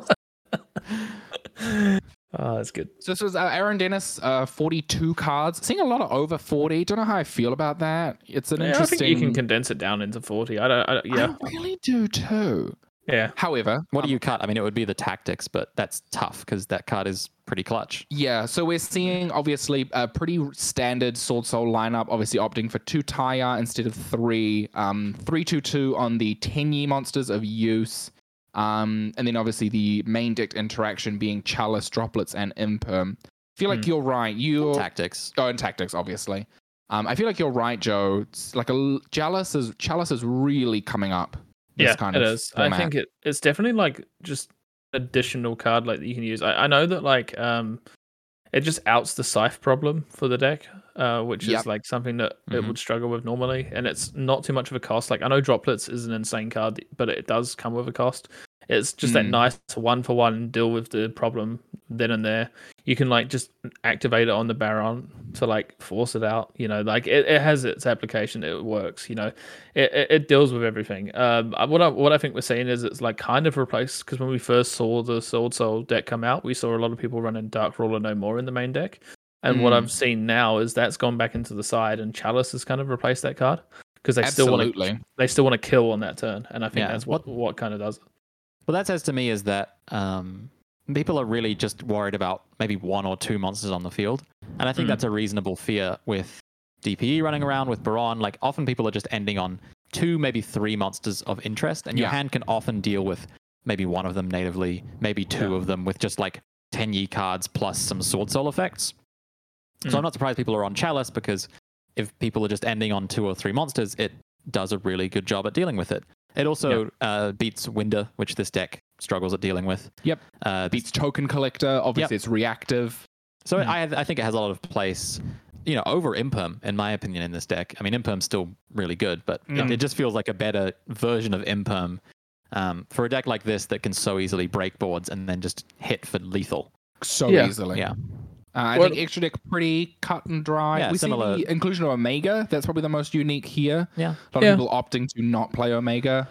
oh, that's good. So this was uh, Aaron Dennis, uh, 42 cards. Seeing a lot of over 40. Don't know how I feel about that. It's an Yeah, I interesting. think you can condense it down into forty. I don't. I, don't- yeah, I really do too. yeah. However, what um, do you cut? I mean, it would be the tactics, but that's tough because that card is pretty clutch. Yeah, so we're seeing obviously a pretty standard Swordsoul lineup. Obviously, opting for two Taia instead of three. Um, three two two on the Tenyi monsters of use. Um, and then obviously the main deck interaction being Chalice, Droplets, and Imperm. I feel like Hmm. you're right. You're Tactics. oh, and tactics, obviously. Um, I feel like you're right, Joe. It's like a Chalice is Chalice is really coming up. This yeah, kind it of is. I think it, it's definitely like just additional card like that you can use. I, I know that like um, it just outs the scythe problem for the deck, uh, which Yep. is like something that it Mhm. would struggle with normally, and it's not too much of a cost. Like I know droplets is an insane card, but it does come with a cost. It's just that Mm. nice one for one deal with the problem then and there. You can like just activate it on the Baron to like force it out. You know, like it, it has its application. It works. You know, it, it, it deals with everything. Um, what I, what I think we're seeing is it's like kind of replaced because when we first saw the Swordsoul deck come out, we saw a lot of people running Dark Ruler No More in the main deck. And what Mm. I've seen now is that's gone back into the side, and Chalice has kind of replaced that card because they still want to they still want to kill on that turn, and I think Yeah. that's what what kind of does it. What that says to me is that um, people are really just worried about maybe one or two monsters on the field. And I think Mm. that's a reasonable fear with DPE running around with Baron. Like, often people are just ending on two, maybe three monsters of interest. And your hand can often deal with maybe one of them natively, maybe two Yeah. of them with just like Tenyi cards plus some Swordsoul effects. So Mm. I'm not surprised people are on Chalice because if people are just ending on two or three monsters, it does a really good job at dealing with it. It also uh, beats Winder, which this deck struggles at dealing with. Yep. Uh, Beats Token Collector. Obviously, it's reactive. so Hmm. I, I think it has a lot of place, you know, over Imperm, in my opinion, in this deck. I mean, Imperm's still really good, but Mm. it, it just feels like a better version of Imperm um, for a deck like this that can so easily break boards and then just hit for lethal. so Yeah. easily. Yeah. Uh, I Well- think extra deck pretty cut and dry. Yeah, we similar- see the inclusion of Omega. That's probably the most unique here. Yeah. A lot Yeah. of people opting to not play Omega.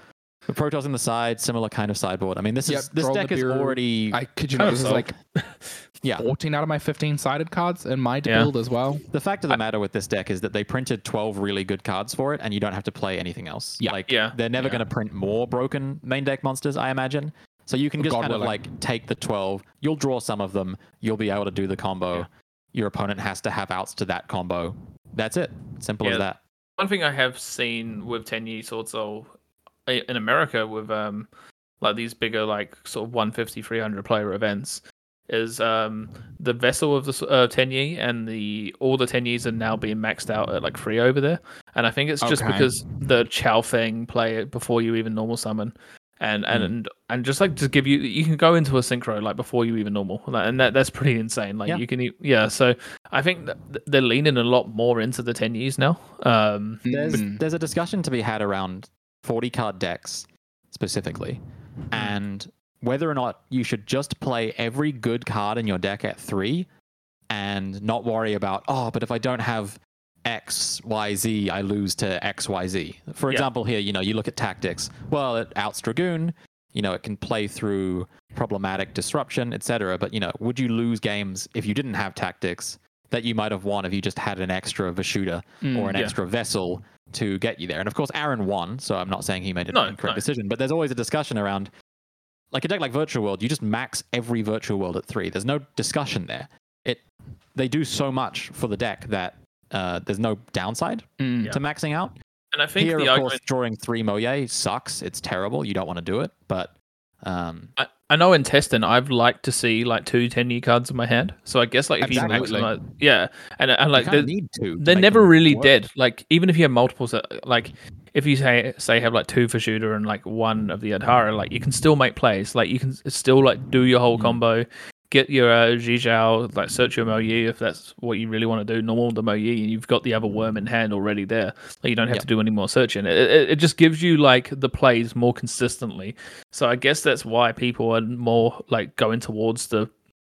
The Protos in the side, similar kind of sideboard. I mean, this Yep, is this deck is already I could you know this is like yeah. 14 out of my 15 sided cards in my Yeah. build as well. The fact of the matter with this deck is that they printed 12 really good cards for it, and you don't have to play anything else. Yeah. Like, Yeah. they're never Yeah. going to print more broken main deck monsters, I imagine. So you can just God kind of like take the 12, you'll draw some of them, you'll be able to do the combo. Yeah. Your opponent has to have outs to that combo. that's it. Simple as that. One thing I have seen with Tenyi Swordsoul i- in America with um like these bigger like sort of 150 300 player events is um the vessel of the uh, Tenyi and the all the Tenyis are now being maxed out at like free over there and I think it's just Okay. because the Chow Feng play it before you even normal summon and Hmm. and and just like to give you you can go into a synchro like before you even normal and that that's pretty insane like Yeah. you can e- yeah so I think that they're leaning a lot more into the Tenyis now um There's Mm. there's a discussion to be had around 40 card decks specifically, and whether or not you should just play every good card in your deck at three, and not worry about oh, but if I don't have X Y Z, I lose to X Y Z. For Yeah. example, here you know you look at tactics. Well, it outs Dragoon. You know it can play through problematic disruption, etc. But you know, would you lose games if you didn't have tactics? That you might have won if you just had an extra Vishuda Mm, or an yeah. extra vessel to get you there. And of course, Aaron won, so I'm not saying he made an No, incorrect no. decision, but there's always a discussion around like a deck like Virtual World, you just max every Virtual World at three. There's no discussion there. It they do so much for the deck that uh, there's no downside Mm. To maxing out. and I think Here, the of argument course, drawing three Mo Ye sucks. It's terrible. You don't want to do it, but um, I, I know in testing I've liked to see like two 10 cards in my hand. So I guess like if you Absolutely. maximize, yeah, and and like they're, need to. to they're never really work. dead. Like even if you have multiples, uh, like if you say say have like two for shooter and like one of the Adhara, like you can still make plays. Like you can still like do your whole Mm. combo. Get your uh, Chixiao, like search your Mo Ye if that's what you really want to do. Normal the Mo Ye, and you've got the other worm in hand already there. Like you don't have Yep. to do any more searching. It, it, it just gives you like the plays more consistently. So I guess that's why people are more like going towards the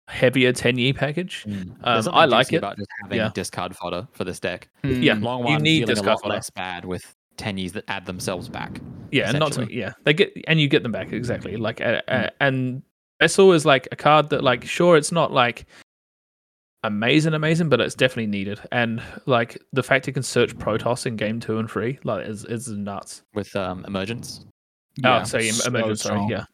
heavier Tenyi package. Mm. Um, I like it. about just having Yeah. discard fodder for this deck. Mm. Yeah. Long one. You need feeling a discard lot fodder. less bad with Tenyis that add themselves back. Yeah, and not to essentially. yeah, they get and you get them back exactly. Like uh, uh, and Vessel is like a card that like sure it's not like amazing amazing, but it's definitely needed. And like the fact it can search Protos in game two and three like is is nuts. with um, emergence. Yeah, oh, sorry, so emergence. Sorry, strong. yeah,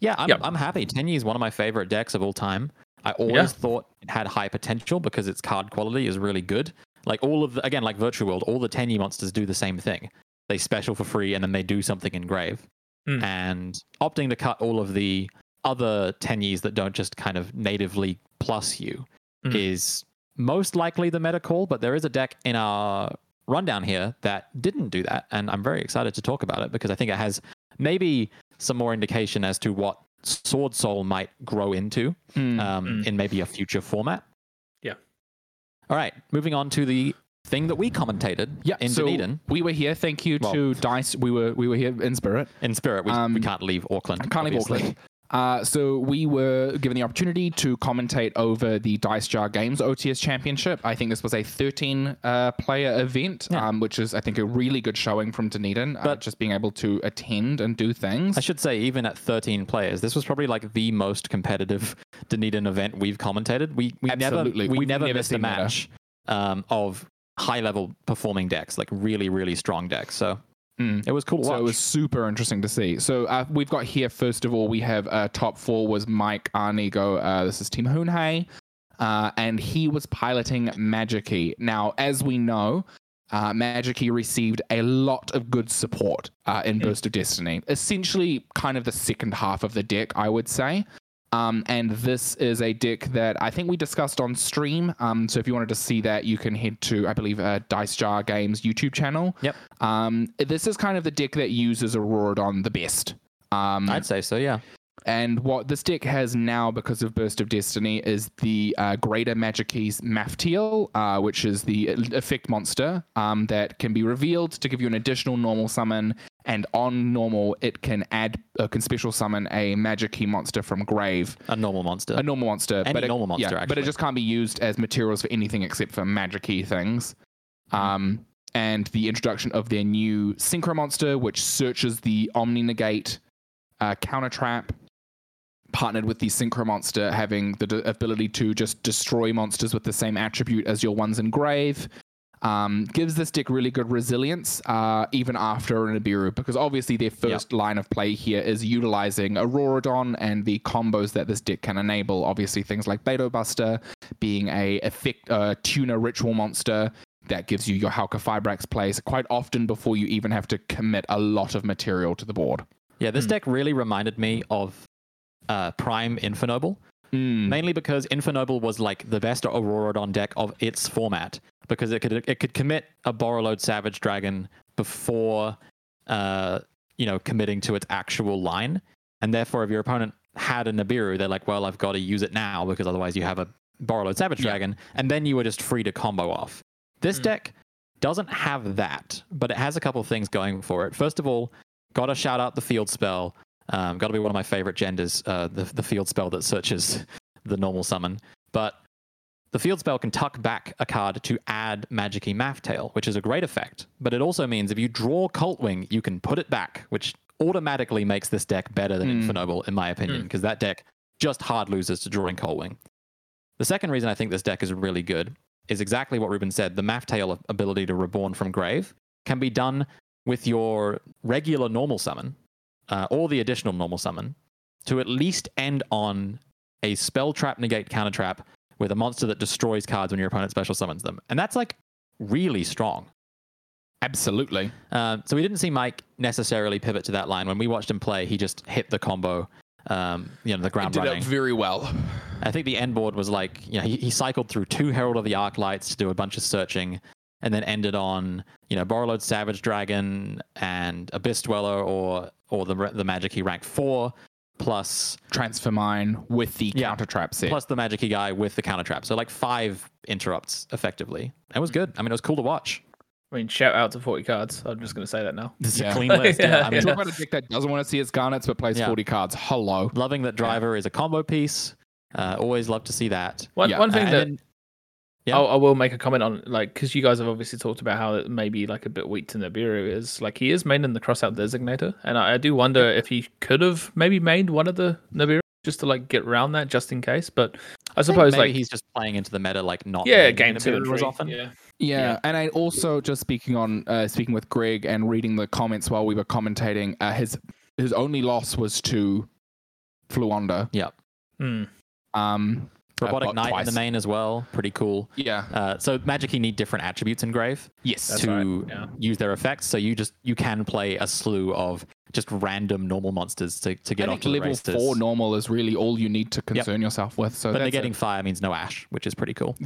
Yeah, I'm, Yep. I'm happy. Tenyi is one of my favorite decks of all time. I always thought it had high potential because its card quality is really good. Like all of the, again, like Virtual World, all the Tenyi monsters do the same thing. They special for free and then they do something engrave. Mm. And opting to cut all of the other Tenyis that don't just kind of natively plus you Mm. is most likely the meta call, but there is a deck in our rundown here that didn't do that. And I'm very excited to talk about it because I think it has maybe some more indication as to what Swordsoul might grow into Mm. um, Mm. in maybe a future format. Yeah. All right, moving on to the thing that we commentated yeah, in so Dunedin. we were here. Thank you Well- to Dice. We were we were here in spirit. In spirit, we, we Um, can't leave Auckland. Can't leave. Auckland. Uh, so we were given the opportunity to commentate over the Dice Jar Games OTS Championship. I think this was a 13 uh, player event, Yeah. um, which is I think a really good showing from Dunedin. uh, But- just being able to attend and do things. I should say, even at 13 players, this was probably like the most competitive Dunedin event we've commentated. We we Absolutely. never we We've never, never missed a match um, of high level performing decks, like really really strong decks. So Mm. it was cool So it was super interesting to see. So uh, we've got here first of all, we have uh, top four was Mike Arnigo. Uh, this is Team Hoonhei, uh, and he was piloting Magikey. Now, as we know, uh, received a lot of good support uh, in Burst of Destiny. Essentially, kind of the second half of the deck, I would say. Um, and this is a deck that I think we discussed on stream. Um, so if you wanted to see that, you can head to, I believe, uh, Dice Jar Games YouTube channel. Yep. Um, this is kind of the deck that uses Auroradon the best. Um, I'd say so. Yeah. and what this deck has now, because of Burst of Destiny, is the uh, Greater Magikey's Maftiel, uh, which is the effect monster um, that can be revealed to give you an additional normal summon. And on normal, it can add, uh, can special summon a Magikey monster from grave, A normal monster. a normal monster. Any but it, normal monster, yeah, but it just can't be used as materials for anything except for Magikey things. Um, and the introduction of their new Synchro monster, which searches the Omni Negate uh, counter trap, partnered with the Synchro monster having the d- ability to just destroy monsters with the same attribute as your ones in grave. Um, gives this deck really good resilience uh, even after an Nibiru because obviously their first line of play here is utilizing Auroradon and the combos that this deck can enable. Obviously things like Batosbuster being a effect uh, tuner ritual monster that gives you your Halqifibrax plays quite often before you even have to commit a lot of material to the board. Yeah, this deck really reminded me of uh, Prime Infernoble. Mm. Mainly because Infernoble was like the best Auroradon deck of its format because it could it could commit a Borreload Savage Dragon before uh, you know committing to its actual line, and therefore if your opponent had a Nibiru, they're like, well, I've got to use it now because otherwise you have a Borreload Savage Yeah. Dragon, and then you were just free to combo off. This Mm. deck doesn't have that, but it has a couple of things going for it. First of all, got to shout out the field spell. Um, got to be one of my favorite genders, uh, the the field spell that searches the normal summon. But the field spell can tuck back a card to add Magic-y Math Tail, which is a great effect. But it also means if you draw Cult Wing, you can put it back, which automatically makes this deck better than Mm. Infernoble, in my opinion, because that deck just hard loses to drawing Cult Wing. The second reason I think this deck is really good is exactly what Ruben said. The Math Tail ability to reborn from grave can be done with your regular normal summon uh, or the additional normal summon to at least end on a spell trap negate counter trap with a monster that destroys cards when your opponent special summons them. And that's like really strong. Absolutely. Um, so we didn't see Mike necessarily pivot to that line. When we watched him play, he just hit the combo, um, you know, the It ground did running. it very well. I think the end board was like, you know, he, he cycled through two Herald of the Arc lights to do a bunch of searching, and then ended on, you know, Borreload Savage Dragon and Abyss Dweller or or the the Magic he ranked four, plus Transfurlmine with the Yeah. counter trap set. plus the Magic guy with the counter trap. So like five interrupts effectively. It was good. I mean, it was cool to watch. I mean, shout out to 40 cards. I'm just going to say that now. This is Yeah. a clean list. Yeah. Yeah, I mean, Talk about a deck that doesn't want to see its garnets but plays Yeah. 40 cards. Hello. loving that Driver is a combo piece. Uh, always love to see that. One, Yeah, one Uh, thing and that then- Yeah. I'll, I will make a comment on, like, because you guys have obviously talked about how it may be like a bit weak to Nibiru is like he is made in the crossout designator, and I, I do wonder if he could have maybe made one of the Nibiru just to like get around that just in case. But I I suppose maybe like he's just playing into the meta, like not yeah, game two and three. often. Yeah, Yeah, Yeah. and I also just speaking on uh, speaking with Greg and reading the comments while we were commentating. Uh, his his only loss was to Fluanda. Hmm. Um, Robotic uh, Knight twice. in the main as well, pretty cool. Yeah. Uh, so Magic you need different attributes in Grave Yes. That's to right, yeah. use their effects. So you just you can play a slew of just random normal monsters to, to get I off think to the level races. four normal is really all you need to concern yourself with. So but that's negating it. fire means no ash, which is pretty cool.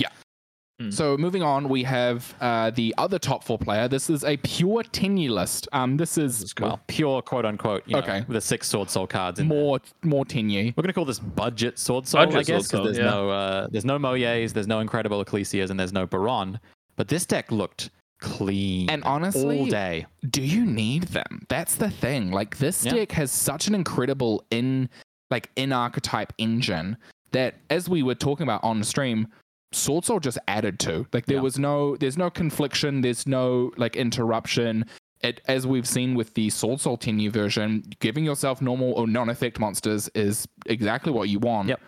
So moving on, we have uh, the other top four player. This is a pure Tenyi list. Um, this is Well, pure quote unquote. You know, Okay. With the six Swordsoul cards. In there. more more Tenyi. We're gonna call this budget Swordsoul, Budget I guess, because there's yeah. no uh, there's no Moyes, there's no incredible Ecclesias, and there's no Baron. But this deck looked clean And honestly, all day. do you need them? That's the thing. Like this Yeah. deck has such an incredible in like in archetype engine that as we were talking about on stream, Swordsoul just added to. Like there Yeah. was no there's no confliction, there's no like interruption. It, as we've seen with the Sword Soul Tenyi version, giving yourself normal or non-effect monsters is exactly what you want. Yep.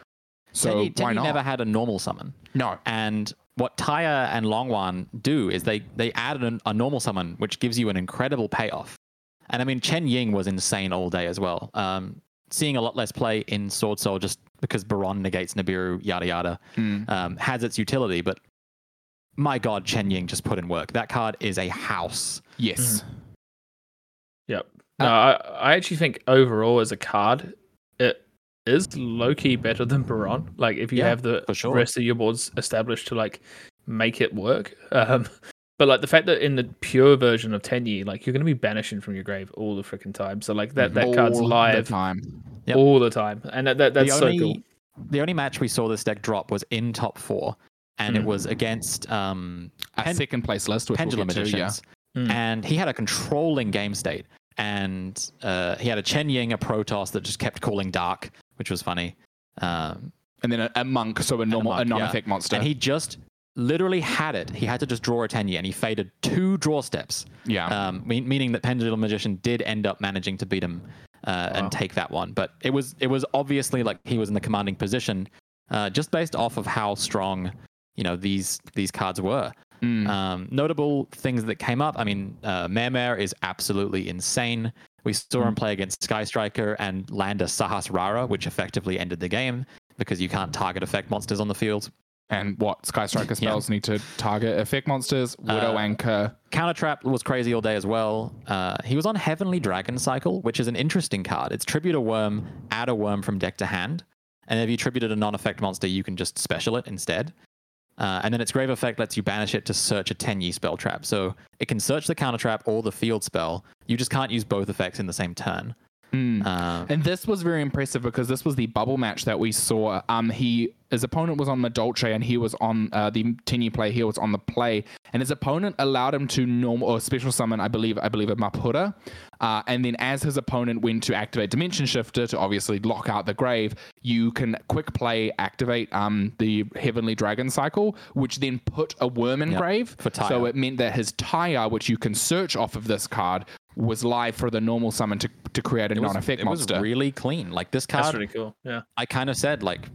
So Tenyi, why Tenyi not? never had a normal summon. no. And what Taia and Longyuan do is they they add an, a normal summon, which gives you an incredible payoff. And I mean, Chengying was insane all day as well. Um, seeing a lot less play in Swordsoul just because Baron negates Nibiru, yada yada, Mm. um, has its utility. But my God, Chengying just put in work. That card is a house. Yes. Yep. No, I, I actually think overall as a card, it is low key better than Baron. Like if you Yeah, have the sure. rest of your boards established to like make it work. Um, but like the fact that in the pure version of Tenyi, like you're gonna be banishing from your grave all the freaking time. So like that, that card's live All the time. Yep. all the time, and that, that that's the so only, cool. The only match we saw this deck drop was in top four, and it Mm. was against um, A Pen- second place list, which Pendulum we'll get to, yeah. Mm. And he had a controlling game state. And uh, he had a Chengying, a Protos that just kept calling Dark, which was funny. Um, and then a, a monk, so a normal, a, monk, yeah. non-effect monster. and he just literally had it. He had to just draw a Tenyi, and he faded two draw steps, yeah, um, mean, meaning that Pendulum Magician did end up managing to beat him uh, Wow. and take that one. But it was it was obviously like he was in the commanding position, uh, just based off of how strong you know these these cards were. Mm. Um, notable things that came up. I mean, uh, Mare is absolutely insane. We saw him Mm. play against Sky Striker and land a Sahas Rara, which effectively ended the game because you can't target effect monsters on the field. And what Sky Striker Yeah. spells need to target effect monsters, Widow Uh, Anchor. Counter Trap was crazy all day as well. Uh, he was on Heavenly Dragon Cycle, which is an interesting card. It's tribute a worm, add a worm from deck to hand. And if you tributed a non effect monster, you can just special it instead. Uh, and then its grave effect lets you banish it to search a Tenyi spell trap. So it can search the counter trap or the field spell. You just can't use both effects in the same turn. Mm. Uh, And this was very impressive because this was the bubble match that we saw. Um, he his opponent was on the Dolce and he was on uh, the Tinu play. He was on the play, and his opponent allowed him to normal or special summon. I believe I believe a Mapura, uh, and then as his opponent went to activate Dimension Shifter to obviously lock out the grave, you can quick play activate um the Heavenly Dragon cycle, which then put a worm in Yep, grave. for Taia. So it meant that his tire, which you can search off of this card. Was live for the normal summon to, to create a non-effect monster. it was really clean. Like this card, That's really cool. Yeah. I kind of said like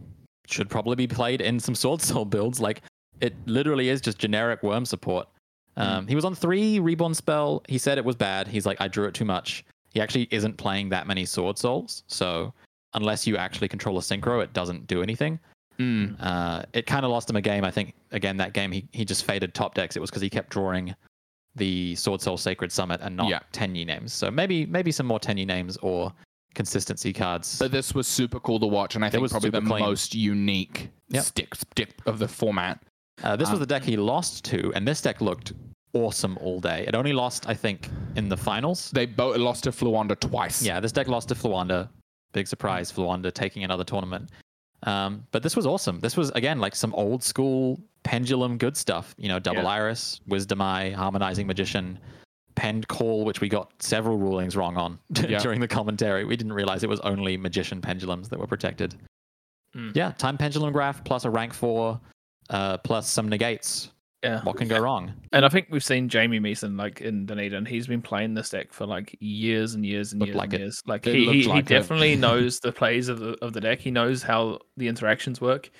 should probably be played in some Swordsoul builds. Like it literally is just generic worm support. Um, He was on three reborn spell. He said it was bad. He's like I drew it too much. He actually isn't playing that many Swordsouls, so unless you actually control a synchro, it doesn't do anything. Mm. Uh, it kind of lost him a game. I think again that game he he just faded top decks. It was because he kept drawing the Swordsoul Sacred Summit and not Yeah. Tenyi names. So maybe maybe some more Tenyi names or consistency cards. But this was super cool to watch, and I think was probably the clean. most unique Yep. stick stick of the format. Uh, this was Um, the deck he lost to, and this deck looked awesome all day. It only lost, I think, in the finals. They both lost to Fluanda twice. Yeah, this deck lost to Flawanda. Big surprise, Flawanda taking another tournament. Um, but this was awesome. This was again like some old school pendulum good stuff. You know, double Yeah. iris, wisdom eye, harmonizing magician, penned call, which we got several rulings wrong on Yeah. during the commentary. We didn't realize it was only magician pendulums that were protected. Mm. Yeah, time pendulum graph plus a rank four, uh, plus some negates. Yeah. What can go wrong? And I think we've seen Jamie Meeson like in Dunedin. He's been playing this deck for like years and years and Looked years like and years. Like It he, he, he like it. definitely knows the plays of the of the deck. He knows how the interactions work.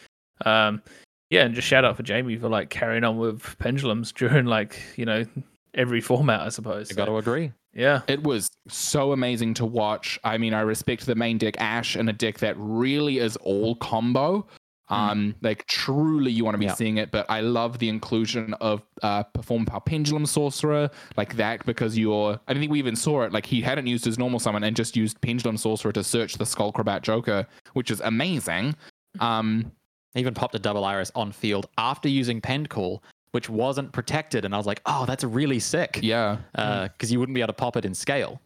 Um, yeah, and just shout out for Jamie for like carrying on with pendulums during like you know every format, I suppose. I got to agree. yeah, It was so amazing to watch. I mean, I respect the main deck Ash and a deck that really is all combo. Um, like truly, you want to be Yeah. seeing it. But I love the inclusion of uh, perform power pendulum sorcerer like that because you're. I think we even saw it. Like he hadn't used his normal summon and just used pendulum sorcerer to search the Skullcrabat Joker, which is amazing. Um, even popped a double iris on field after using pend call, which wasn't protected, and I was like, oh, that's really sick. yeah. because you wouldn't be able to pop it in scale.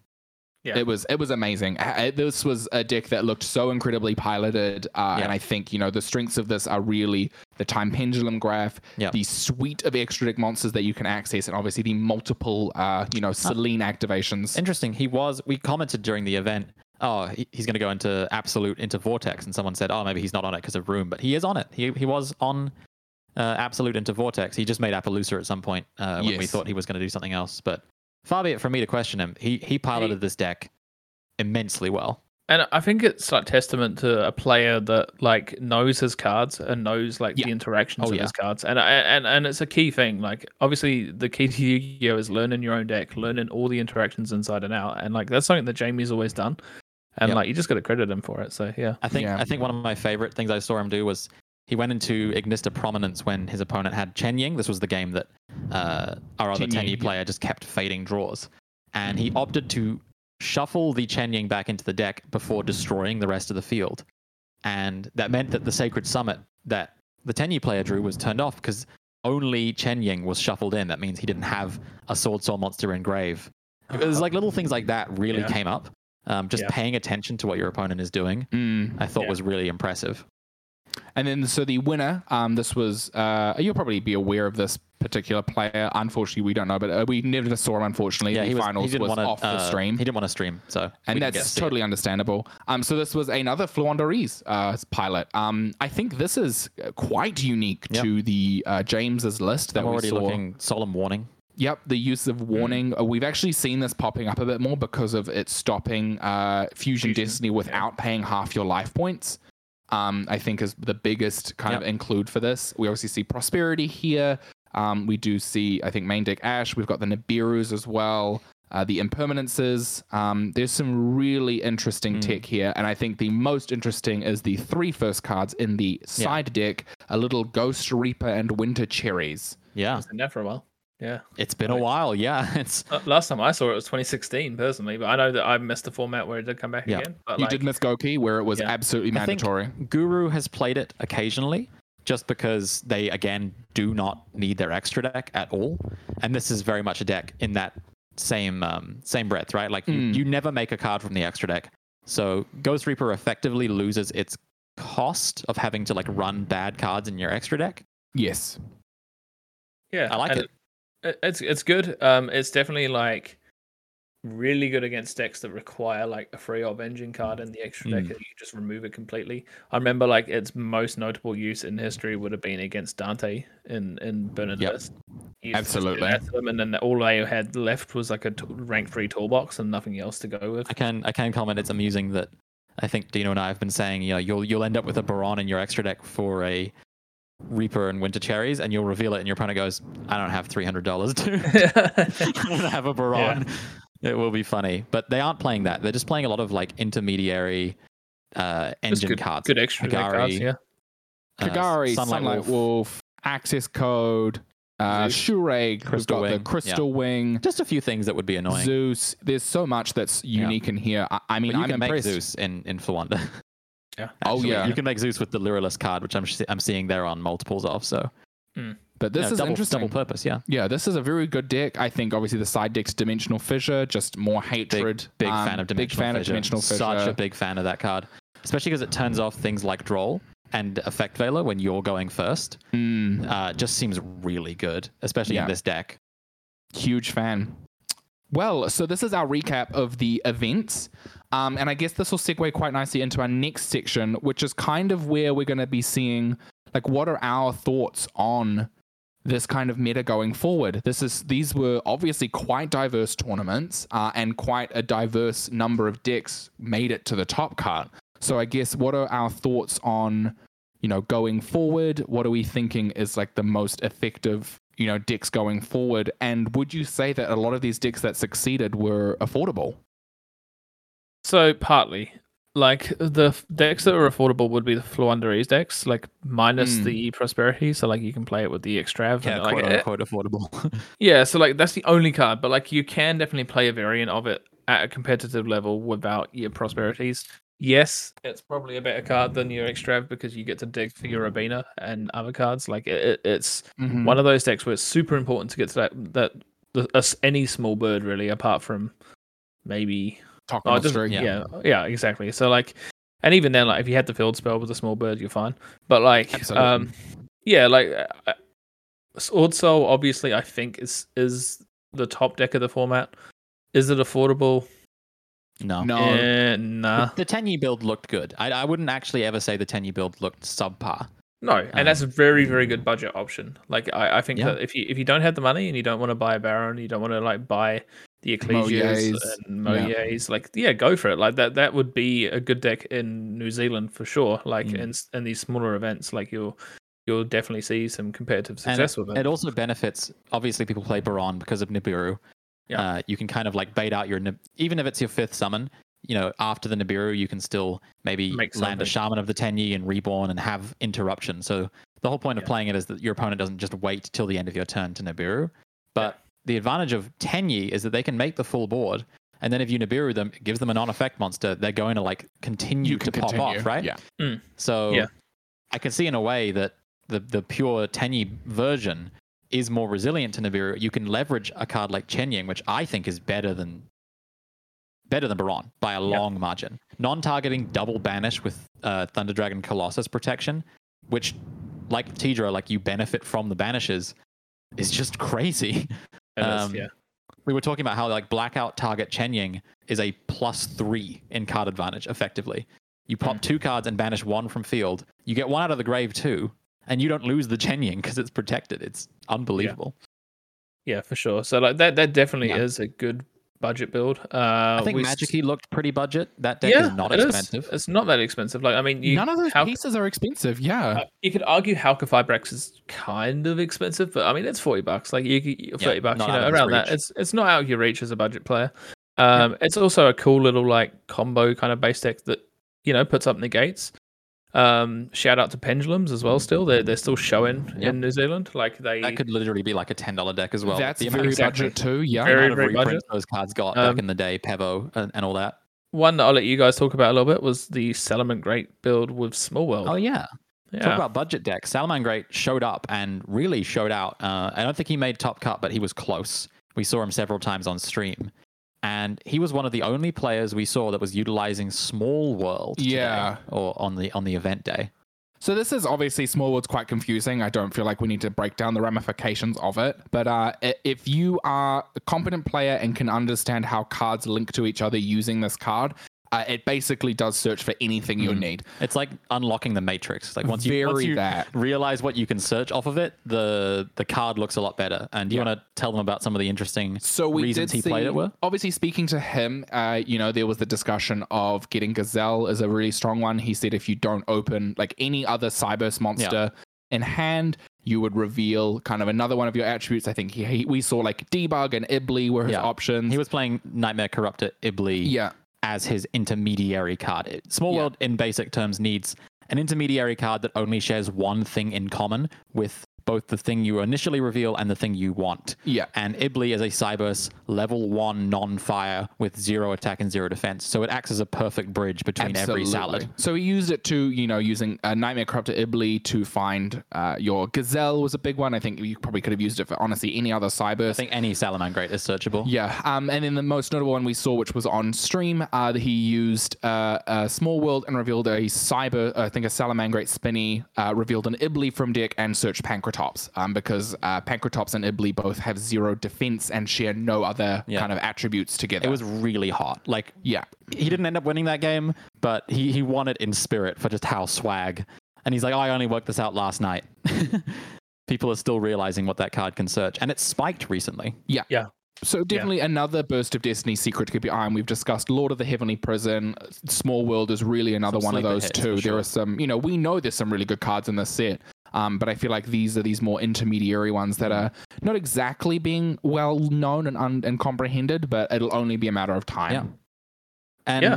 Yeah. It was it was amazing. This was a deck that looked so incredibly piloted, uh, Yeah. and I think you know the strengths of this are really the time pendulum graph, Yeah. the suite of extra deck monsters that you can access, and obviously the multiple uh, you know Celine activations. Interesting. He was. We commented during the event. Oh, he, he's going to go into absolute into vortex, and someone said, oh, maybe he's not on it because of room, but he is on it. He he was on uh, absolute into vortex. He just made Appaloosa at some point uh, when we thought he was going to do something else. But far be it from me to question him. He he piloted this deck immensely well. and I think it's like testament to a player that like knows his cards and knows like Yeah. the interactions Oh, of yeah. his cards, and and and it's a key thing. Like obviously, the key to Yu-Gi-Oh is learning your own deck, learning all the interactions inside and out, and like that's something that Jamie's always done. And Yep. like you just got to credit him for it. So yeah, I think Yeah. I think one of my favorite things I saw him do was he went into Ignister prominence when his opponent had Chengying. This was the game that uh, our other Chen Chen Ying, Yi yeah. player just kept fading draws, and he opted to shuffle the Chengying back into the deck before destroying the rest of the field, and that meant that the Sacred Summit that the Tenyi player drew was turned off because only Chengying was shuffled in. That means he didn't have a Swordsoul monster in grave. It was like little things like that really Yeah. came up. Um, just Yeah. paying attention to what your opponent is doing, Mm. I thought Yeah. was really impressive. And then so the winner, um, this was uh, you'll probably be aware of this particular player. Unfortunately, we don't know, but uh, we never saw him. Unfortunately, Yeah, the he was. finals he was want to off the uh, stream. He didn't want to stream, so and to that's see it. totally understandable. Um, so this was another Floowandereeze uh, pilot. Um, I think this is uh, quite unique Yep. to the uh, James's list that I'm we already saw. looking solemn warning. Yep, the use of warning. Uh, we've actually seen this popping up a bit more because of it stopping uh, Fusion, Fusion, Destiny without paying half your life points. Um, I think is the biggest kind of include for this. We obviously see prosperity here. Um, we do see, I think, main deck Ash. We've got the Nibiru's as well. Uh, the impermanences. Um, there's some really interesting Mm. tech here, and I think the most interesting is the three first cards in the side deck: a little Ghost Reaper and Winter Cherries. Yeah, It's been there for a while. Yeah. it's been a while. Yeah, it's Uh, Last time I saw it was 2016, personally, but I know that I missed the format where it did come back Yeah. again. But you like, did miss Goki, where it was Yeah. absolutely I think- mandatory. Guru has played it occasionally, just because they again do not need their extra deck at all, and this is very much a deck in that same um, same breadth, right? Like Mm. you, you never make a card from the extra deck, so Ghost Reaper effectively loses its cost of having to like run bad cards in your extra deck. Yes. yeah, I like and it. It- It's it's good. Um, it's definitely like really good against decks that require like a free op engine card in the extra deck, Mm. and you just remove it completely. I remember like its most notable use in history would have been against Dante in in Burning Yep. List. He used to just do Absolutely. them, and then all they had left was like a t- rank three toolbox and nothing else to go with. I can I can comment. It's amusing that I think Dino and I have been saying, you know, you'll you'll end up with a Baron in your extra deck for a Reaper and Winter Cherries, and you'll reveal it, and your opponent goes, "I don't have three hundred dollars to to have a Baron." It will be funny, but they aren't playing that. They're just playing a lot of like intermediary uh, engine good, cards. good extra deck cards, Kagari, yeah. uh, Kagari, Sunlight, Wolf. Access Code, uh, Zeus. Shureg, Crystal got the Wing, Crystal Wing, Just a few things that would be annoying. Zeus. There's so much that's unique in here. I, I mean, but you I'm can make. Zeus in in Flawanda. Yeah. Oh, yeah. you can make Zeus with the Lyrillist card, which I'm sh- I'm seeing there on multiples of. So But this yeah, is double, interesting. double purpose. Yeah. Yeah, this is a very good deck. I think obviously the side deck's Dimensional Fissure, just more hatred. Big Um, fan of big Dimensional fan Fissure. of Dimensional Fissure. Such a big fan of that card, especially because it turns off things like Droll and Effect Veiler when you're going first. Mm, Uh, just seems really good, especially Yeah. in this deck. huge fan. Well, so this is our recap of the events. Um, and I guess this will segue quite nicely into our next section, which is kind of where we're going to be seeing, like, what are our thoughts on this kind of meta going forward? This is these were obviously quite diverse tournaments, uh, and quite a diverse number of decks made it to the top card. So I guess what are our thoughts on, you know, going forward? What are we thinking is like the most effective, you know, decks going forward? And would you say that a lot of these decks that succeeded were affordable? So partly, like the decks that were affordable would be the Floowandereeze decks, like minus Mm. the prosperity. So like you can play it with the extrav. Yeah, and, like, quote eh, unquote affordable. yeah. So like that's the only card, but like you can definitely play a variant of it at a competitive level without your prosperities. Yes, it's probably a better card than your extrav because you get to dig for your Rabina and other cards. Like it, it- it's Mm-hmm. one of those decks where it's super important to get to that that the, any small bird really, apart from maybe Oh, Yeah. yeah. yeah, exactly. So like, and even then, like, if you had the field spell with a small bird, you're fine. But like, Absolutely. um, yeah, like, uh, Swordsoul obviously I think is is the top deck of the format. Is it affordable? No. No. Eh, nah, The Tenyi build looked good. I, I wouldn't actually ever say the Tenyi build looked subpar. no, and that's a very very good budget option. Like, I, I think Yeah. that if you if you don't have the money and you don't want to buy a Baron, you don't want to like buy the Ecclesias Moyes. and Yeah. Like yeah, go for it. Like that that would be a good deck in New Zealand for sure. Like Mm. in in these smaller events, like you'll you'll definitely see some competitive success it, with it. it also benefits. Obviously, people play Baron because of Nibiru. Yeah. Uh, you can kind of like bait out your Nib- even if it's your fifth summon. You know, after the Nibiru, you can still maybe Make land a. Shaman of the Tenyi and reborn and have interruption. So the whole point of playing it is that your opponent doesn't just wait till the end of your turn to Nibiru. But the advantage of Tenyi is that they can make the full board, and then if you Nibiru them, it gives them a non-effect monster. They're going to like continue to can pop continue. off, right? Yeah. So Yeah. I can see in a way that the the pure Tenyi version is more resilient to Nibiru. You can leverage a card like Chengying, which I think is better than better than Baron by a long margin. Non-targeting double banish with uh, Thunder Dragon Colossus protection, which like Tidra, like you benefit from the banishes, is just crazy. It is, um, yeah. We were talking about how like blackout target Chengying is a plus three in card advantage effectively. You pop Mm. two cards and banish one from field. You get one out of the grave too, and you don't lose the Chengying because it's protected. It's unbelievable. Yeah, for sure. So like that that definitely Yeah. is a good budget build. Uh, I think we- Magic looked pretty budget. That deck yeah, is not it is. expensive. It's not that expensive. Like I mean, you, None of those Hal- pieces are expensive. Yeah. uh, you could argue Halqifibrax is kind of expensive, but I mean it's forty bucks. Like you, could- thirty bucks, you know, of his around that. It's it's not out of your reach as a budget player. Um, it's also a cool little like combo kind of base deck that you know puts up negates. Um, shout out to Pendulums as well. Still, they're they're still showing Yep. in New Zealand. Like they That could literally be like a ten dollar deck as well. That's the amount very of, exactly. budget too. Yeah. Very- amount of very reprints budget. those cards got Um, back in the day, Pevo and, and all that. one that I'll let you guys talk about a little bit was the Salamangreat build with Small World. Oh yeah. yeah. Talk about budget decks. Salamangreat showed up and really showed out. Uh, I don't think he made top cut, but he was close. We saw him several times on stream. And he was one of the only players we saw that was utilizing Small World. today, Yeah. or on the on the event day. So this is obviously small world's quite confusing. I don't feel like we need to break down the ramifications of it. But uh, if you are a competent player and can understand how cards link to each other using this card, uh, it basically does search for anything you Mhm. need. It's like unlocking the matrix. Like once you, once you that. realize what you can search off of it, the the card looks a lot better. And do you Yeah. want to tell them about some of the interesting So we reasons did he see, played it were? Obviously, speaking to him, uh, you know, there was the discussion of getting Gazelle as a really strong one. He said if you don't open like any other Cyberse monster in hand, you would reveal kind of another one of your attributes. I think he, he we saw like debug and Iblee were his Yeah. options. He was playing Nightmare Corruptor Iblee yeah, as his intermediary card. Small Yeah. World, in basic terms, needs an intermediary card that only shares one thing in common with both the thing you initially reveal and the thing you want. yeah. And Iblee is a Cyberse level one non fire with zero attack and zero defense. So it acts as a perfect bridge between every salad. So he used it to, you know, using a Nightmare Corruptor Iblee to find uh, your Gazelle was a big one. I think you probably could have used it for honestly any other Cyberse. I think any Salamangreat is searchable. Yeah, um, and then the most notable one we saw, which was on stream, uh, he used uh, a small world and revealed a cyber, uh, I think a Salamangreat Spinny, uh, revealed an Iblee from deck and searched Pankratops, um, because uh, Pankratops and Iblee both have zero defense and share no other Yeah. kind of attributes together. It was really hot. Like yeah, he didn't end up winning that game, but he, he won it in spirit for just how swag. And he's like, I only worked this out last night. People are still realizing what that card can search. And it spiked recently. Yeah, yeah. So definitely another burst of Destiny secret to keep your eye on. We've discussed Lord of the Heavenly Prison. Small World is really another Some one of those hits, too. for There are some, you know, we know there's some really good cards in this set. Um, but I feel like these are these more intermediary ones that are not exactly being well known and, un- and comprehended, but it'll only be a matter of time. Yeah. And Yeah.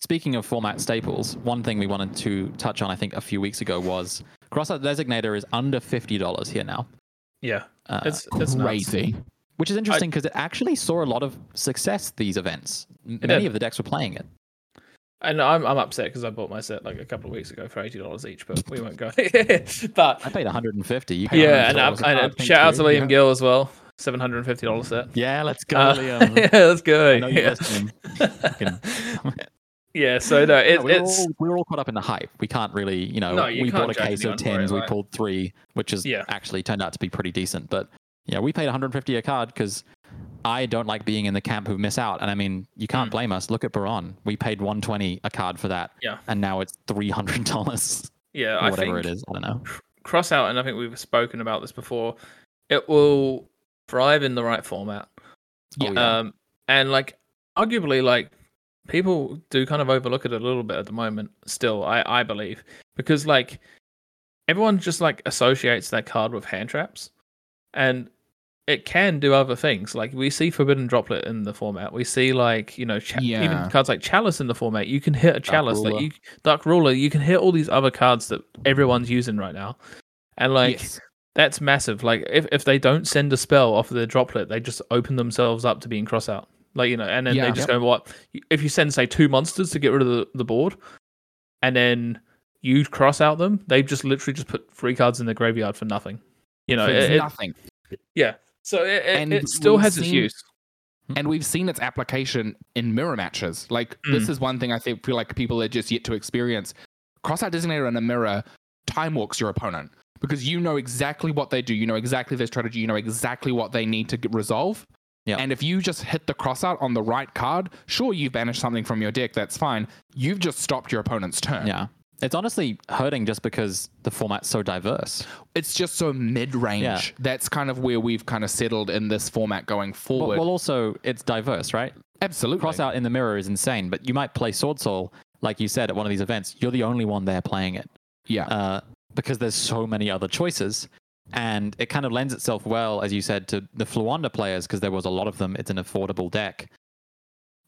speaking of format staples, one thing we wanted to touch on, I think, a few weeks ago was Crossout Designator is under $50 here now. yeah, Uh, it's it's nuts. Crazy. which is interesting because it actually saw a lot of success these events. It Many did. of the decks were playing it. And I'm I'm upset because I bought my set like a couple of weeks ago for eighty dollars each, but we won't go. but I paid 150. You Paid yeah, and, $100 um, and uh, card, thank shout out to Liam yeah. Gill as well, seven hundred and fifty dollars set. Yeah, let's go, Uh, Liam. yeah, let's go. Yeah. yeah, so no, it, No, we, were it's all, we were all caught up in the hype. We can't really, you know, No, you we bought a case of tens, we right? pulled three, which is Yeah. actually turned out to be pretty decent. But yeah, we paid 150 a card because I don't like being in the camp who miss out. And I mean, you can't Mm. blame us. Look at Baron. We paid 120 a card for that. Yeah. And now it's $300 yeah, I whatever it is. I don't know. cross out, and I think we've spoken about this before. It will thrive in the right format. Oh, yeah. Um, and like arguably, like people do kind of overlook it a little bit at the moment. Still, I I believe because like everyone just like associates that card with hand traps, and it can do other things. Like we see Forbidden Droplet in the format. We see like you know cha- Yeah. even cards like Chalice in the format. You can hit a Chalice. Like you Dark Ruler. You can hit all these other cards that everyone's using right now, and like. yes. That's massive. Like if, if they don't send a spell off of their droplet, they just open themselves up to being cross out. Like you know, and then Yeah. they just go what if you send say two monsters to get rid of the, the board, and then you cross out them, they just literally just put three cards in the graveyard for nothing. You know, For it, it- nothing. yeah. So it, it, And it still has its use. and we've seen its application in mirror matches. Like Mm. this is one thing I think feel like people are just yet to experience. Cross-out designator in a mirror time walks your opponent because you know exactly what they do. You know exactly their strategy. You know exactly what they need to resolve. Yeah. And if you just hit the cross out on the right card, sure you banish something from your deck. That's fine. You've just stopped your opponent's turn. Yeah. It's honestly hurting just because the format's so diverse. It's just so mid range. Yeah. That's kind of where we've kind of settled in this format going Well, forward. well, also it's diverse, right? Absolutely. Cross out in the mirror is insane, but you might play Swordsoul, like you said at one of these events. You're the only one there playing it Yeah. uh, because there's so many other choices, and it kind of lends itself well, as you said, to the Fluanda players because there was a lot of them. It's an affordable deck.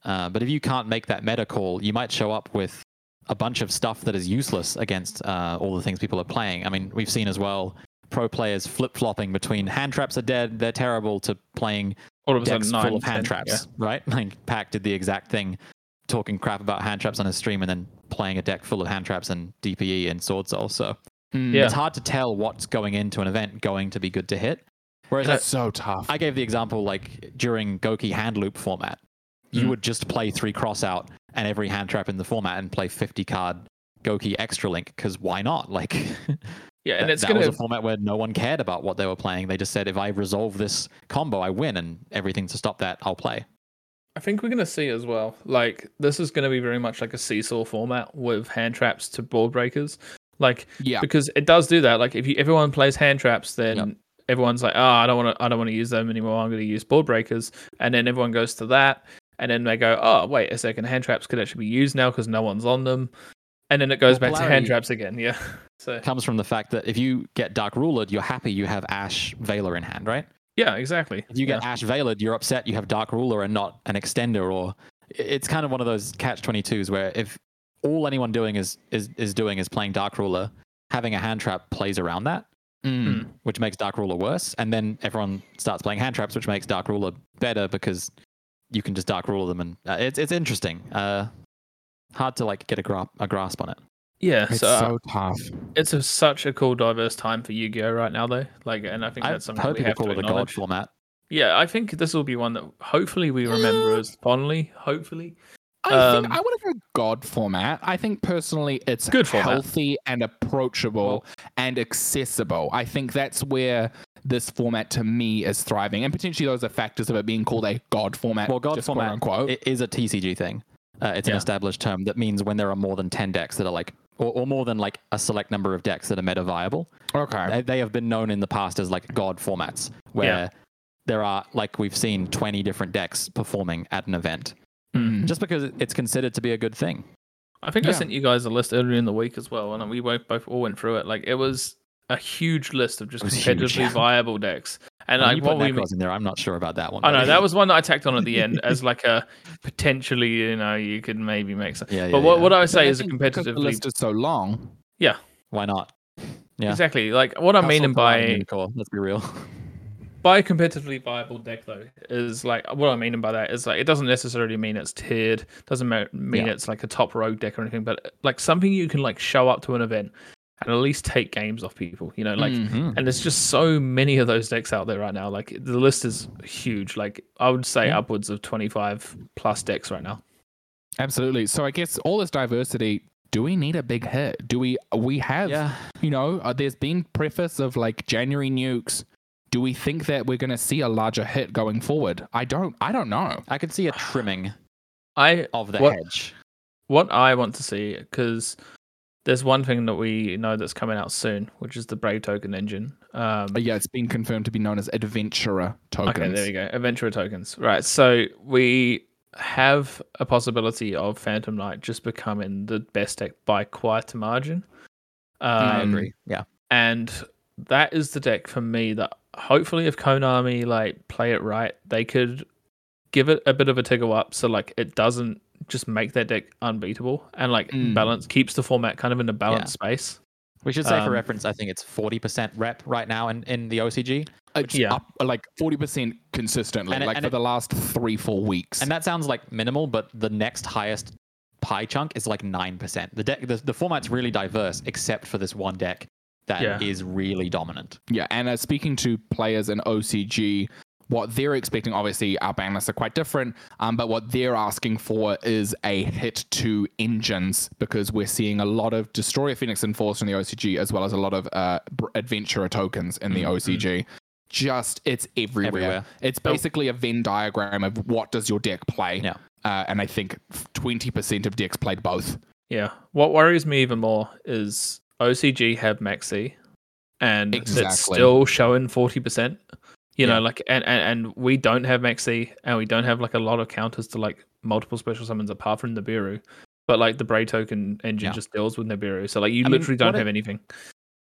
Uh, but if you can't make that meta call, you might show up with a bunch of stuff that is useless against uh, all the things people are playing. I mean, we've seen as well pro players flip flopping between hand traps are dead, they're terrible, to playing All of decks nine, full of hand 10, traps, right? Like Pack did the exact thing, talking crap about hand traps on his stream and then playing a deck full of hand traps and DPE and Swordsoul. So Mm. Yeah. it's hard to tell what's going into an event going to be good to hit. Whereas That's so tough. I, I gave the example like during Goki hand loop format, you Mm. would just play three cross out and every hand trap in the format and play 50 card Gouki extra link because why not? Like Yeah, and that, it's that gonna was a format where no one cared about what they were playing. They just said if I resolve this combo, I win, and everything to stop that, I'll play. I think we're going to see as well. Like this is going to be very much like a seesaw format with hand traps to board breakers. Like yeah. because it does do that. Like if you, everyone plays hand traps, then Yep. everyone's like, oh, I don't want to, I don't want to use them anymore. I'm going to use board breakers, and then everyone goes to that, and then they go, oh, wait a second, hand traps could actually be used now because no one's on them, and then it goes Well, back to hand traps again. Yeah. So comes from the fact that if you get Dark Rulered, you're happy you have Ash Veiler in hand, right? yeah, exactly. If you get Ash Veilered, you're upset you have Dark Ruler and not an extender, or it's kind of one of those catch 22s where if all anyone doing is, is, is doing is playing Dark Ruler, having a hand trap plays around that, Mm. which makes Dark Ruler worse. And then everyone starts playing hand traps, which makes Dark Ruler better because you can just Dark Ruler them. And uh, it's, it's interesting. Uh, hard to like get a, gra- a grasp on it. Yeah. It's so uh, so tough. it's a, such a cool, diverse time for Yu-Gi-Oh right now, though. Like, and I think I that's something hope we people have call to it a God acknowledge. format. Yeah, I think this will be one that hopefully we remember as fondly. Hopefully. I Um, think I would have a God format. I think personally it's Good format. healthy and approachable and accessible. I think that's where this format to me is thriving. And potentially those are factors of it being called a God format. Well, God just format quote unquote. it is a TCG thing. Uh, it's an established term that means when there are more than 10 decks that are like, or, or more than like a select number of decks that are meta viable. okay. They, they have been known in the past as like God formats, where Yeah. there are, like we've seen, 20 different decks performing at an event, Mm. just because it's considered to be a good thing. I think I sent you guys a list earlier in the week as well, and we both both all went through it. Like it was a huge list of just It was huge, competitively yeah. viable decks, and When like what we. Nekroz in there, I'm not sure about that one. I know that was one that I tacked on at the end as like a potentially, you know, you could maybe make some. Yeah, yeah, but what, what I would say I is a think because the competitively list is so long. Yeah. Why not? Yeah. exactly like what Castle meaning Pride by let's be real. by competitively viable deck though is like what I mean by that is like it doesn't necessarily mean it's tiered, doesn't mean Yeah. it's like a top rogue deck or anything, but like something you can like show up to an event and at least take games off people. You know, like Mhm. and there's just so many of those decks out there right now. Like the list is huge. Like I would say Yeah. upwards of 25 plus decks right now. Absolutely. So I guess all this diversity. Do we need a big hit? Do we? We have. yeah. You know, uh, there's been preface of like January nukes. Do we think that we're going to see a larger hit going forward? I don't. I don't know. I could see a trimming I of the What- hedge. what I want to see because there's one thing that we know that's coming out soon, which is the Brave Token engine. Um, But yeah, it's been confirmed to be known as adventurer tokens. Okay, there you go. Adventurer tokens. Right. So we have a possibility of Phantom Knight just becoming the best deck by quite a margin. Um, I agree. Yeah. And that is the deck for me that hopefully if Konami like play it right, they could give it a bit of a tickle up so like it doesn't just make that deck unbeatable and like Mm. balance keeps the format kind of in a balanced space. We should say for Um, reference, I think it's 40% rep right now in, in the OCG. It's Yeah. up like 40% consistently, And it- like and for it- the last three, four weeks. And that sounds like minimal, but the next highest pie chunk is like 9%. The deck the, the format's really diverse except for this one deck that is Yeah. really dominant. yeah, and uh, speaking to players in OCG, what they're expecting, obviously, our ban lists are quite different, um, but what they're asking for is a hit to engines because we're seeing a lot of Destroyer Phoenix Enforcer in the OCG as well as a lot of uh, Adventurer tokens in the Mhm. OCG. Just, it's everywhere. Everywhere. It's basically a Venn diagram of what does your deck play. Yeah. Uh, and I think 20% of decks played both. Yeah. What worries me even more is OCG have Maxi and it's still showing 40%. You Yeah. know, like, and, and, and we don't have Maxi and we don't have like a lot of counters to like multiple special summons apart from Nibiru. But like the Bray token engine Yeah. just deals with Nibiru. So like you I mean, literally don't what it- have anything.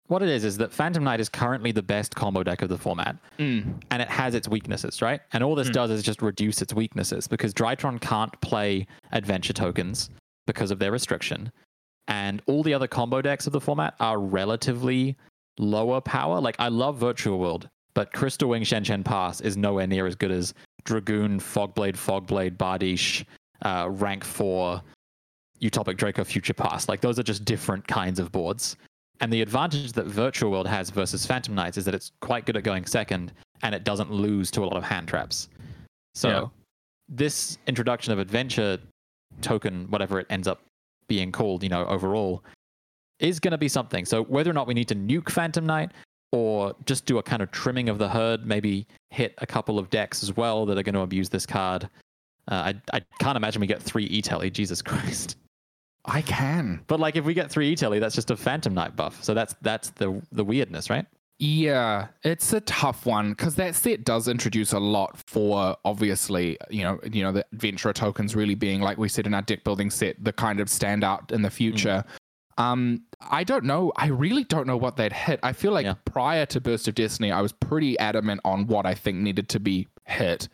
What it is is that Phantom Knight is currently the best combo deck of the format, Mm. and it has its weaknesses, right? And all this Mm. does is just reduce its weaknesses because Drytron can't play adventure tokens because of their restriction, and all the other combo decks of the format are relatively lower power. Like I love Virtual World, but Crystal Wing Shen Shen Pass is nowhere near as good as Dragoon, Fogblade, Fogblade, Bardiche, uh, rank four, Utopic Draco, Future Pass. Like those are just different kinds of boards. And the advantage that Virtual World has versus Phantom Knights is that it's quite good at going second and it doesn't lose to a lot of hand traps. So Yeah. this introduction of adventure token, whatever it ends up being called, you know, overall, is going to be something. So whether or not we need to nuke Phantom Knight or just do a kind of trimming of the herd, maybe hit a couple of decks as well that are going to abuse this card. Uh, I, I can't imagine we get three E-Telly, Jesus Christ. I can. But like if we get three E-Telly, that's just a Phantom Knight buff. So that's that's the the weirdness, right? Yeah, it's a tough one because that set does introduce a lot for obviously, you know, you know, the adventurer tokens really being like we said in our deck building set, the kind of standout in the future. Um, I don't know. I really don't know what they'd hit. I feel like Yeah. prior to Burst of Destiny, I was pretty adamant on what I think needed to be hit.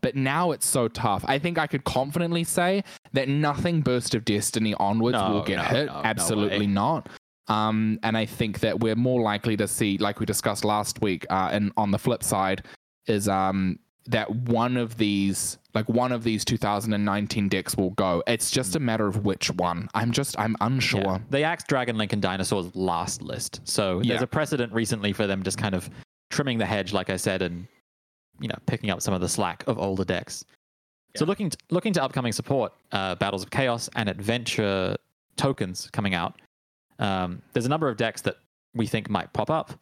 But now it's so tough. I think I could confidently say that nothing Burst of Destiny onwards No, will get no, hit. no, Absolutely not. Um, and I think that we're more likely to see, like we discussed last week, uh, and on the flip side, is um, that one of these, like one of these 2019 decks will go. It's just a matter of which one. I'm just, I'm unsure. Yeah. They axed Dragon Link and Dinosaurs last list. So Yeah. there's a precedent recently for them just kind of trimming the hedge, like I said, and you know, picking up some of the slack of older decks. So looking to, looking to upcoming support, uh, Battles of Chaos and Adventure tokens coming out. Um, there's a number of decks that we think might pop up,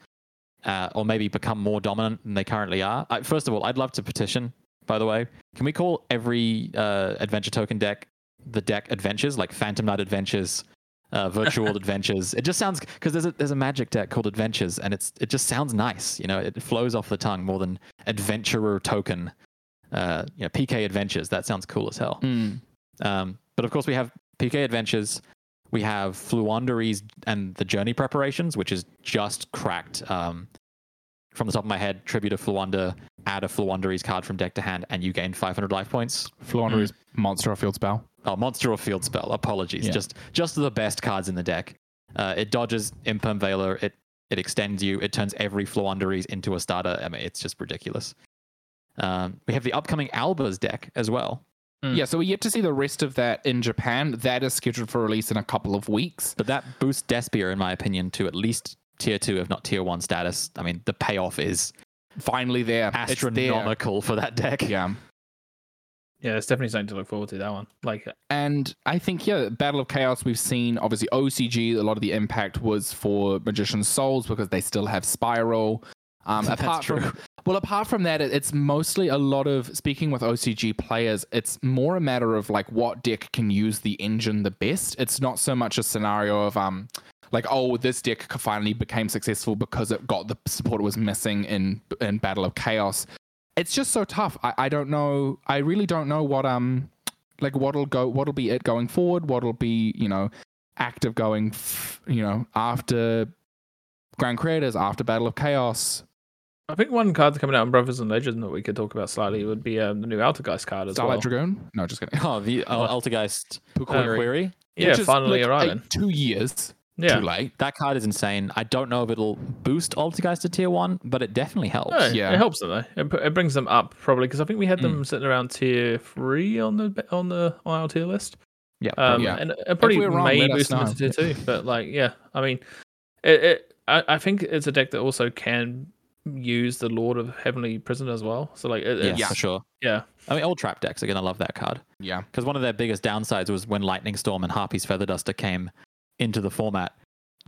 uh, or maybe become more dominant than they currently are. I, first of all, I'd love to petition. By the way, can we call every uh, adventure token deck the deck Adventures, like Phantom Knight Adventures, uh, Virtual Adventures? It just sounds because there's a there's a Magic deck called Adventures, and it's it just sounds nice. You know, it flows off the tongue more than Adventurer Token. Uh, you know, PK Adventures. That sounds cool as hell. Mm. Um, but of course, we have PK Adventures. We have Floowandereeze and the Journey Preparations, which is just cracked. Um, from the top of my head, tribute of Fluonder, add a Floowandereeze card from deck to hand, and you gain 500 life points. Fluonder is monster or field spell. Oh, monster or field spell. Apologies. Yeah. Just just the best cards in the deck. Uh, it dodges Imperm Veiler. It it extends you. It turns every Floowandereeze into a starter. I mean, it's just ridiculous. Um, we have the upcoming Albaz deck as well. Mm. Yeah, so we're yet to see the rest of that in Japan. That is scheduled for release in a couple of weeks. But that boosts Despia, in my opinion, to at least tier two, if not tier one status. I mean, the payoff is Finally, there. It's there. astronomical for that deck. Yeah. Yeah, it's definitely something to look forward to. That one, like, And I think, yeah, Battle of Chaos, we've seen obviously OCG, a lot of the impact was for Magician's Souls because they still have Spiral. Um, That's apart true. From, well, apart from that, it- it's mostly a lot of speaking with OCG players. It's more a matter of like what deck can use the engine the best. It's not so much a scenario of um, like oh, this deck finally became successful because it got the support it was missing in in Battle of Chaos. It's just so tough. I, I don't know. I really don't know what um like what'll go what'll be it going forward. What'll be you know active going f- you know after Grand Creators after Battle of Chaos. I think one card coming out in Brothers and Legends that we could talk about slightly would be um, the new Altergeist card as Starlight well. Dragoon? No, just kidding. Oh, the uh, Altergeist Pookuery. Query. Yeah, Which is, finally like, arriving. like, two years yeah, too late. That card is insane. I don't know if it'll boost Altergeist to tier one, but it definitely helps. No, Yeah. it helps them though. It, it brings them up probably because I think we had them sitting around tier three on the on the on our tier list. Yeah, Um, Yeah. and it probably we're wrong, may let us boost them know. into tier two. But like, yeah, I mean, it, it I, I think it's a deck that also can use the Lord of Heavenly Prison as well. So like, it, yeah, for sure. yeah, I mean, old trap decks are gonna love that card Yeah. because one of their biggest downsides was when Lightning Storm and Harpy's Feather Duster came into the format.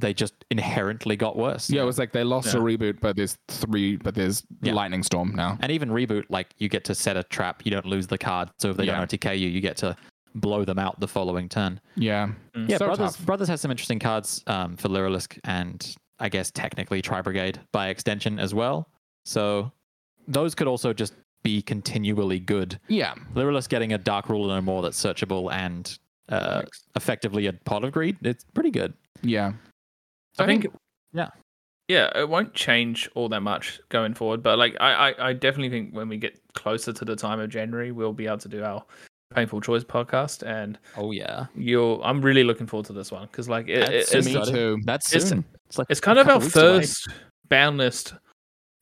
They just inherently got worse. Yeah, it was like they lost a reboot, but there's three, but there's Yeah. Lightning Storm now. And even reboot, like you get to set a trap, you don't lose the card. So if they Yeah. don't OTK you, you get to blow them out the following turn. Yeah. Mm. Yeah, So brothers tough. brothers has some interesting cards um, for Lyrilusc and I guess technically Tri Brigade by extension as well. So those could also just be continually good. Yeah. Lyrilusc getting a Dark Ruler no more that's searchable and uh, effectively a Pot of Greed. It's pretty good. Yeah. I think, yeah. yeah, it won't change all that much going forward. But like, I, I, I definitely think when we get closer to the time of January, we'll be able to do our painful choice podcast, and Oh yeah, you'll. I'm really looking forward to this one because like, it, That's it, it's, Me too. that's It's- soon. It's, like it's kind of our couple weeks away. first ban list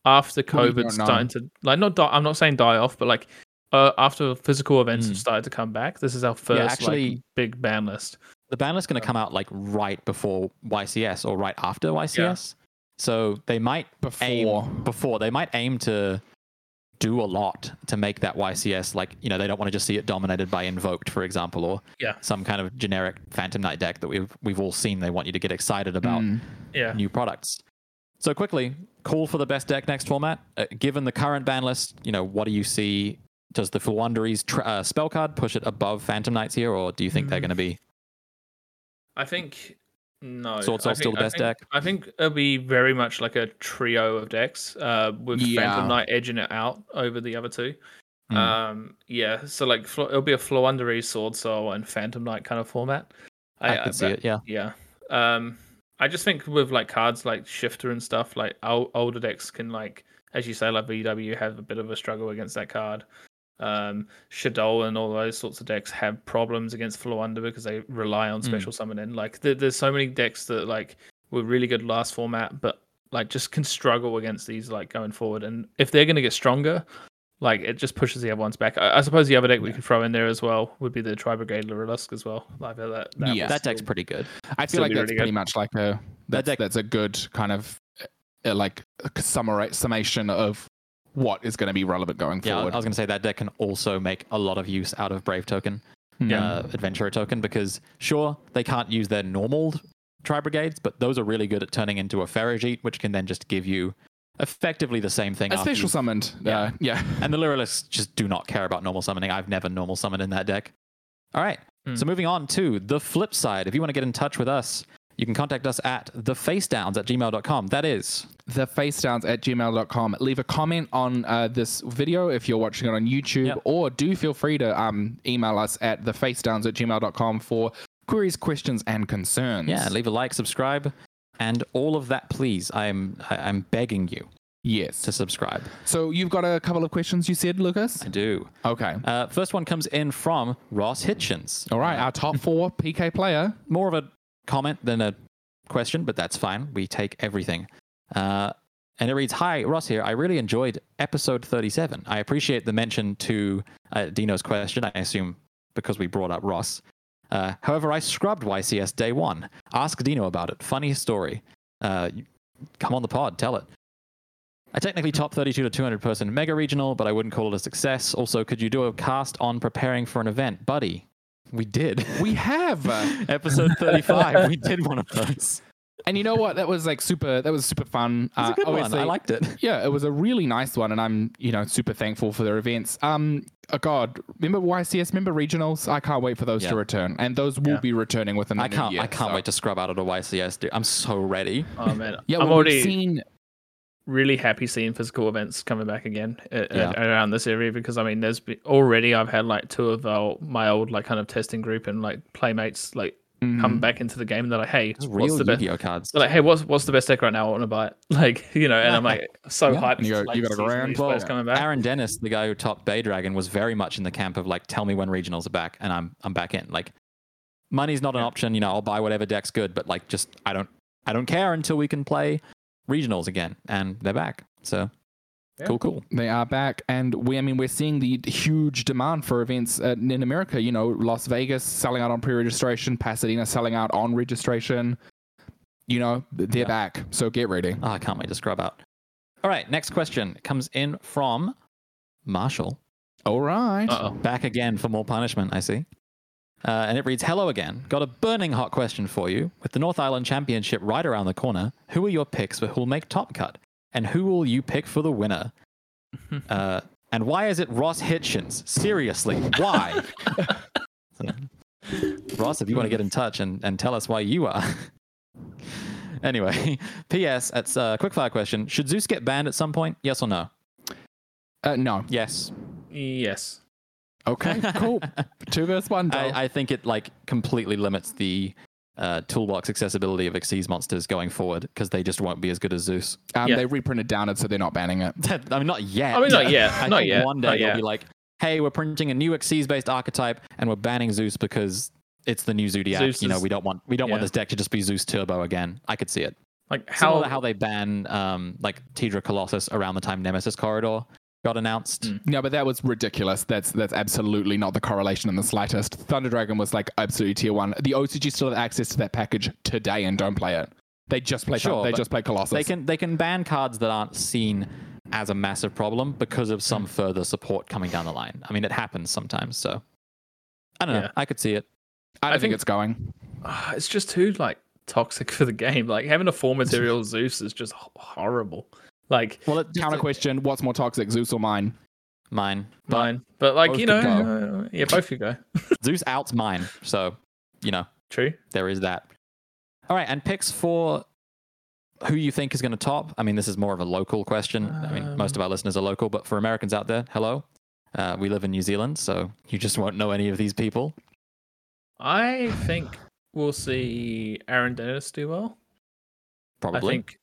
after Well, COVID don't starting to like not. Die, I'm not saying die off, but like. Uh, after physical events have Mm. started to come back, this is our first actually- like, big ban list. The ban list's going to come out like right before YCS or right after YCS. So they might Before. aim before they might aim to do a lot to make that YCS like you know they don't want to just see it dominated by invoked for example or Yeah. some kind of generic Phantom Knight deck that we've we've all seen. They want you to get excited about Mm. Yeah, new products. So quickly, call for the best deck next format. Uh, given the current ban list, you know what do you see? Does the Floowandereeze tr- uh, spell card push it above Phantom Knights here, or do you think they're Mm. going to be I think no. Swordsoul still the I best think- deck? I think it'll be very much like a trio of decks, uh, with Yeah. Phantom Knight edging it out over the other two. Hmm. Um, yeah, so like it'll be a Floowandereeze, Sword Soul, and Phantom Knight kind of format. I, could see but- it. Yeah. Yeah. Um, I just think with like cards like Shifter and stuff, like ol- older decks can like, as you say, like VW have a bit of a struggle against that card. Um, Shaddoll and all those sorts of decks have problems against Flowunder because they rely on Mm. special summoning. Like there, there's so many decks that like were really good last format, but like just can struggle against these like going forward. And if they're gonna get stronger, like it just pushes the other ones back. I, I suppose the other deck we could throw in there as well would be the Tri Brigade Lyrilusc as well. Like that. that Yeah. That deck's still- pretty good. I feel like that's really pretty good. much like a that's, deck- that's a good kind of uh, like summary summation of what is going to be relevant going Yeah, I was going to say that deck can also make a lot of use out of Brave Token, Yeah. uh, Adventurer Token, because sure, they can't use their normal Tri Brigades, but those are really good at turning into a Ferrijit, which can then just give you effectively the same thing. a special you've- summoned. Yeah. Uh, yeah. And the Lyriluscs just do not care about normal summoning. I've never normal summoned in that deck. All right. Hmm. So moving on to the flip side. If you want to get in touch with us, you can contact us at thefaceDowns at gmail.com. That is the facedowns at gmail.com. Leave a comment on uh, this video if you're watching it on YouTube, Yep. or do feel free to um, email us at the facedowns at gmail.com for queries, questions, and concerns. Yeah, leave a like, subscribe, and all of that, please. I'm I'm begging you yes. to subscribe. So you've got a couple of questions you said, Lucas? I do. Okay. Uh, first one comes in from Ross Hitchens. All right. Our top four PK player. More of a comment than a question, but that's fine. We take everything. Uh, and it reads Hi, Ross here. I really enjoyed episode 37. I appreciate the mention to uh, Dino's question, I assume because we brought up Ross. Uh, however, I scrubbed YCS day one. Ask Dino about it. Funny story. Uh, come on the pod, tell it. I technically top 32 to 200 person mega regional, but I wouldn't call it a success. Also, could you do a cast on preparing for an event? Buddy, we did. We have. uh, Episode 35, we did one of those. and you know what? That was like super. That was super fun. It was a good one. I liked it. Yeah, it was a really nice one, and I'm you know super thankful for their events. Um, oh God, remember YCS? Remember regionals? I can't wait for those Yeah. to return, and those will Yeah. be returning within the I can't. year, I can't so- wait to scrub out of the YCS. Dude. I'm so ready. Oh man, Yeah, I'm well, already we've seen. Really happy seeing physical events coming back again uh, Yeah. around this area because I mean, there's been, already I've had like two of our, my old like kind of testing group and like playmates like Mhm. come back into the game. and They're like, hey, It's what's the best? Yu-Gi-Oh cards. They're like, hey, what's what's the best deck right now? I want to buy it. Like, you know, and I'm like, so Yeah. hyped. You like, you got a grand player. coming back. Aaron Dennis, the guy who topped Bay Dragon, was very much in the camp of like, tell me when regionals are back, and I'm I'm back in. Like, money's not an Yeah. option. You know, I'll buy whatever deck's good, but like, just I don't I don't care until we can play regionals again, and they're back. So Yeah. cool, cool. They are back, and we. I mean, we're seeing the huge demand for events uh, in America. You know, Las Vegas selling out on pre-registration, Pasadena selling out on registration. You know, they're Yeah. back, so get ready. Oh, I can't wait to scrub out. All right, next question comes in from Marshall. All right. Uh-oh. Back again for more punishment, I see. Uh, and it reads Hello again. Got a burning hot question for you. With the North Island Championship right around the corner, who are your picks for who'll make top cut? And who will you pick for the winner? Uh, and why is it Ross Hitchens? Seriously, why? Ross, if you want to get in touch and, and tell us why you are. anyway, P.S. It's a quickfire question. Should Zeus get banned at some point? Yes or no? Uh, no. Yes. Yes. Okay, cool. Two versus one. Dog. I, I think it like completely limits the uh, toolbox accessibility of Xyz monsters going forward because they just won't be as good as Zeus. um, yeah. They reprinted down it, so they're not banning it. I mean, not yet. I mean, not yet. I Not think yet. One day Not they'll yet. be like, "Hey, we're printing a new Xyz based archetype, and we're banning Zeus because it's the new Zodiac. Zeus you know, is- we don't want we don't want yeah. this deck to just be Zeus Turbo again. I could see it. Like How how how they ban um like Tidra Colossus around the time Nemesis Corridor got announced. Mm. No, but that was ridiculous. That's that's absolutely not the correlation in the slightest. Thunder Dragon was like absolutely tier one. The OCG still have access to that package today and don't play it. They just play. Sure, they just play Colossus. They can they can ban cards that aren't seen as a massive problem because of some further support coming down the line. I mean, it happens sometimes. So I don't know. Yeah. I could see it. I don't I think, think- it's going. Ah, it's just too like toxic for the game. Like having a four material Zeus is just horrible. Like Well, Counter question: What's more toxic, Zeus or mine? mine. But mine, but like both you know, uh, yeah, both you go. Zeus outs mine. So you know True. there is that. All right, and picks for who you think is going to top. I mean, this is more of a local question. I mean, most of our listeners are local, but for Americans out there, hello. Uh, we live in New Zealand, so you just won't know any of these people. I think we'll see Aaron Dennis do well. Probably. I think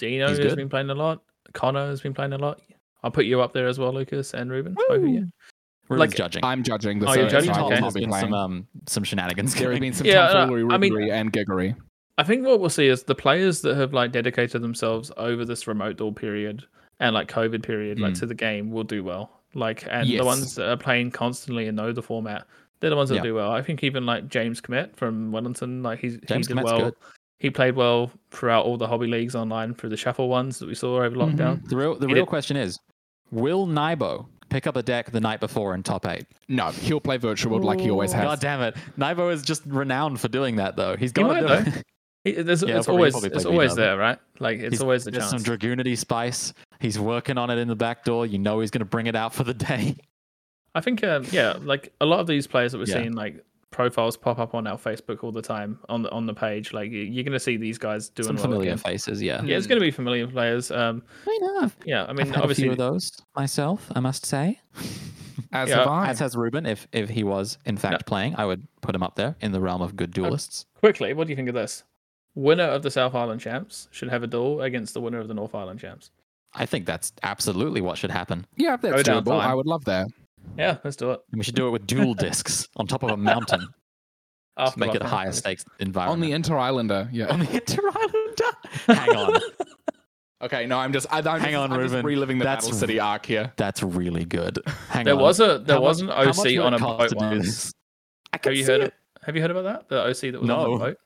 Dino He's has good. been playing a lot. Connor has been playing a lot. I'll put you up there as well, Lucas and Ruben. Both of you. Ruben's like- judging. I'm judging the Oh, you're judging? so I Okay. not There's been playing. some um some shenanigans. There have been some Yeah, no, tomfoolery, I mean- and giggery. I think what we'll see is the players that have like dedicated themselves over this remote door period and like COVID period, like Mm. to the game, will do well. Like, and Yes. the ones that are playing constantly and know the format, they're the ones that Yeah. do well. I think even like James Commit from Wellington, like he's James he did Comet's well. good. He played well throughout all the hobby leagues online through the shuffle ones that we saw over Mm-hmm. lockdown. The real the He real did- question is, will Nibo pick up a deck the night before in top eight? No, he'll play virtual World like he always has. God damn it. Nibo is just renowned for doing that though. He's He got might, to do it. He- Yeah, it's probably- always it's always there, right? Like it's He's- always the There's chance. some Dragunity spice. He's working on it in the back door. You know he's going to bring it out for the day. I think, um, yeah, like a lot of these players that we're Yeah. seeing, like profiles pop up on our Facebook all the time on the on the page. Like you- you're going to see these guys doing Some familiar again. faces, yeah. Yeah, it's going to be familiar players. Um, I know. yeah, I I've mean, had a obviously, few of those myself, I must say. As Yeah, have I. As has Ruben, if if he was in fact playing, I would put him up there in the realm of good duelists. quickly, what do you think of this? Winner of the South Island champs should have a duel against the winner of the North Island champs. I think that's absolutely what should happen. yeah, that's doable. I would love that. Yeah, let's do it. And we should do it with dual discs on top of a mountain. to make it a higher stakes environment. On the Inter Islander, yeah. on the Inter Islander. Hang on. Okay, no, I'm just, I, I'm Hang just, on, I'm just reliving the That's Battle City arc here. That's really good. Hang on. There on. was a there How was much- an OC on a boat to do once. I Have you see heard it. it? Have you heard about that? The OC that was on No. the boat.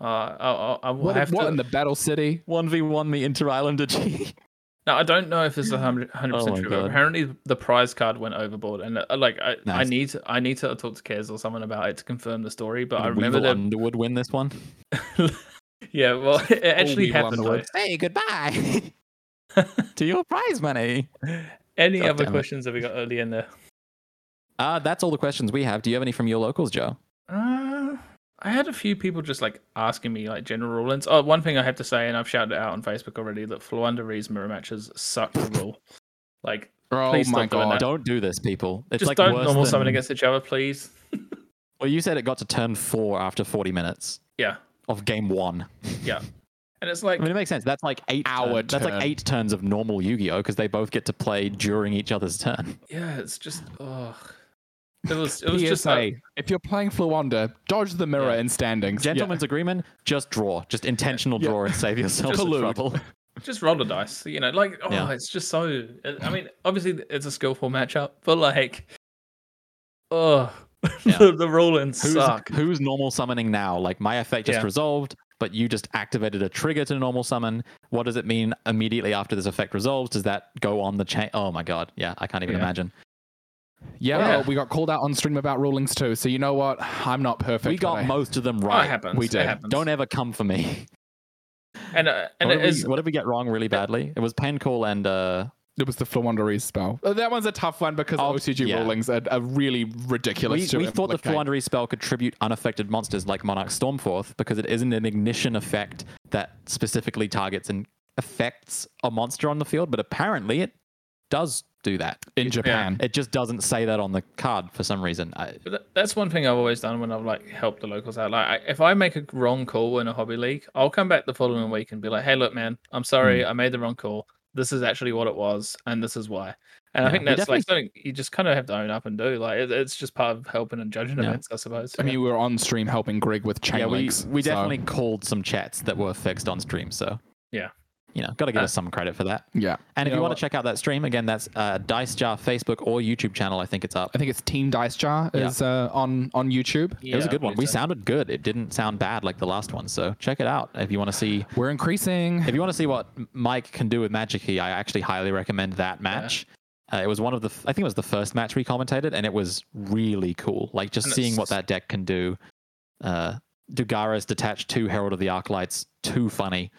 Uh, I, I, I will What, have what to. in the Battle City? One v one the Inter Islander G. No, I don't know if this is a hundred Oh percent my true. But apparently, the prize card went overboard, and uh, like I, I need to, I need to talk to Kez or someone about it to confirm the story. But I Did remember Weevil that. Underwood win this one. yeah, well, it actually Weevil happened. Underwood. though. Say goodbye to your prize money. Any God other damn it. questions have we got early in there? Uh, that's all the questions we have. Do you have any from your locals, Joe? Uh, I had a few people just like asking me like general rulings. Oh, one thing I have to say, and I've shouted it out on Facebook already, that Floowandereeze mirror matches suck to rule. Like, Oh Please my god. that. Don't do this, people. It's just like don't worse normal than... summon against each other, please. Well, you said it got to turn four after 40 minutes Yeah, of game one. yeah. And it's like, I mean, it makes sense. That's like eight. Our turn- That's like eight turns of normal Yu-Gi-Oh because they both get to play during each other's turn. yeah, it's just, oh, it was, it was just PSA, like, if you're playing Fluanda, dodge the mirror Yeah. in standings. Gentleman's agreement: just draw, just intentional Yeah. draw, and save yourself Just trouble. just roll the dice. You know, like, oh, Yeah. it's just so. I mean, obviously, it's a skillful matchup, but like, oh, Yeah. the, the rulings Who's, suck. who's normal summoning now? Like my effect just Yeah. resolved, but you just activated a trigger to normal summon. What does it mean immediately after this effect resolves? Does that go on the chain? Oh my god, yeah, I can't even Yeah. imagine. Yeah, Yeah. well, we got called out on stream about rulings too. So you know what? I'm not perfect. we got I- most of them Oh, it right. happens. we it did. happens. Don't ever come for me. And uh, and what, it did is we, what did we get wrong really badly? It was pen call and uh It was the Floowandereeze spell. Uh, That one's a tough one because Oh, OCG yeah. rulings are, are really ridiculous. We, to we thought the implicate. Spell could tribute unaffected monsters like Monarch Stormforth because it isn't an ignition effect that specifically targets and affects a monster on the field, but apparently it does do that. in Japan. It just doesn't say that on the card for some reason. I, But that's one thing I've always done when I've like helped the locals out. Like, I, if I make a wrong call in a hobby league, I'll come back the following week and be like, "Hey, look, man, I'm sorry, hmm. I made the wrong call. This is actually what it was, and this is why." And I think that's definitely- like something you just kind of have to own up and do. Like, it, it's just part of helping and judging Yeah. events, I suppose. I mean, we were on stream helping Greg with chain yeah, we, we so- definitely called some chats that were fixed on stream. So, Yeah. You know, got to give Uh, us some credit for that. yeah. And if know you want what? to check out that stream, again, that's uh, Dice Jar Facebook or YouTube channel. I think it's up. I think it's Team Dice Jar Yeah. is uh, on on YouTube. it was a good one. We sounded good. It didn't sound bad like the last one. So check it out if you want to see. We're increasing. If you want to see what Mike can do with Magikey, I actually highly recommend that match. Uh, it was one of the, I think it was the first match we commentated, and it was really cool. Like just And seeing what that deck can do. Uh, Dugara's detached two Herald of the Arclights, too funny.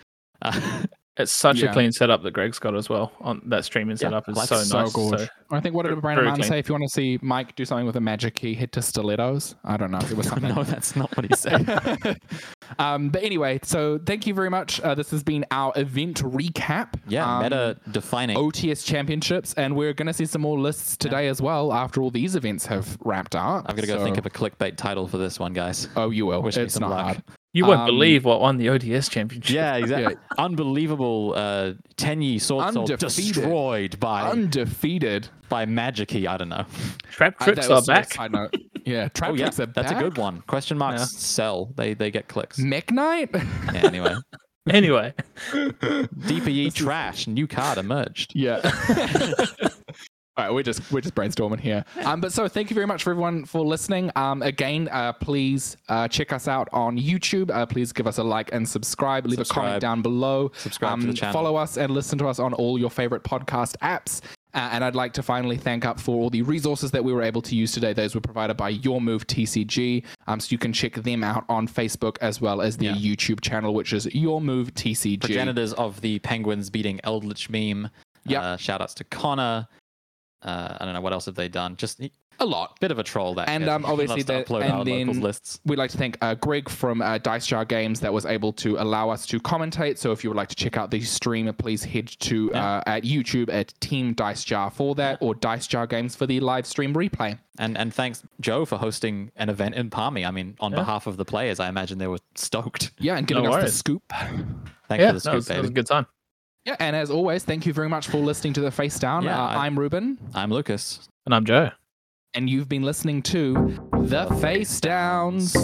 Uh, It's such Yeah. a clean setup that Greg's got as well. On that streaming Yeah, setup is like so, so nice. good. So, I think what did Brandon clean. say? If you want to see Mike do something with a Magikey, head to Stilettos. I don't know. If it was something. no, that's not what he said. um, but anyway, so thank you very much. Uh, this has been our event recap. Yeah, Um, meta defining. OTS championships, and we're going to see some more lists today as well after all these events have wrapped up. I'm going to go So- think of a clickbait title for this one, guys. Oh, you will. Wish me it's some not luck. hard. You won't Um, believe what won the OTS championship. Yeah, exactly. Unbelievable. Uh, Tenyi Swordsoul destroyed by Undefeated. by Magikey. I don't know. Traptrix that are back. Side note. Yeah, trap oh yeah, tricks are back. that's a good one. Question marks Yeah. sell. They they get clicks. Mech Knight. Yeah, anyway, Anyway, DPE trash. New card emerged. Yeah. All right, we're just we're just brainstorming here. Um, but so thank you very much for everyone for listening. Um, again, uh, please uh, check us out on YouTube. Uh, please give us a like and subscribe. Leave a comment down below. Subscribe to the channel. Follow us and listen to us on all your favorite podcast apps. Uh, and I'd like to finally thank up for all the resources that we were able to use today. Those were provided by Your Move TCG. Um, so you can check them out on Facebook as well as the Yeah. YouTube channel, which is Your Move TCG. Progenitors of the Penguins beating Eldritch meme. Yep. Uh, shout outs to Connor. Uh, I don't know what else have they done. Just a a lot. bit of a troll that. And, guy. um, obviously Loves to the- upload and then- lists. We'd like to thank uh, Greg from uh, Dice Jar Games that was able to allow us to commentate. So if you would like to check out the stream, please head to uh, at YouTube at Team Dice Jar for that, or Dice Jar Games for the live stream replay. And and thanks Joe for hosting an event in Palmy. I mean, on Yeah. behalf of the players, I imagine they were stoked. Yeah, and giving No us the scoop. Thanks yeah, for the no, it was, it was a good time. Yeah, and as always, thank you very much for listening to the Face Down. Yeah, uh, I- I'm Ruben, I'm Lucas. And I'm Joe. and you've been listening to the Face Downs.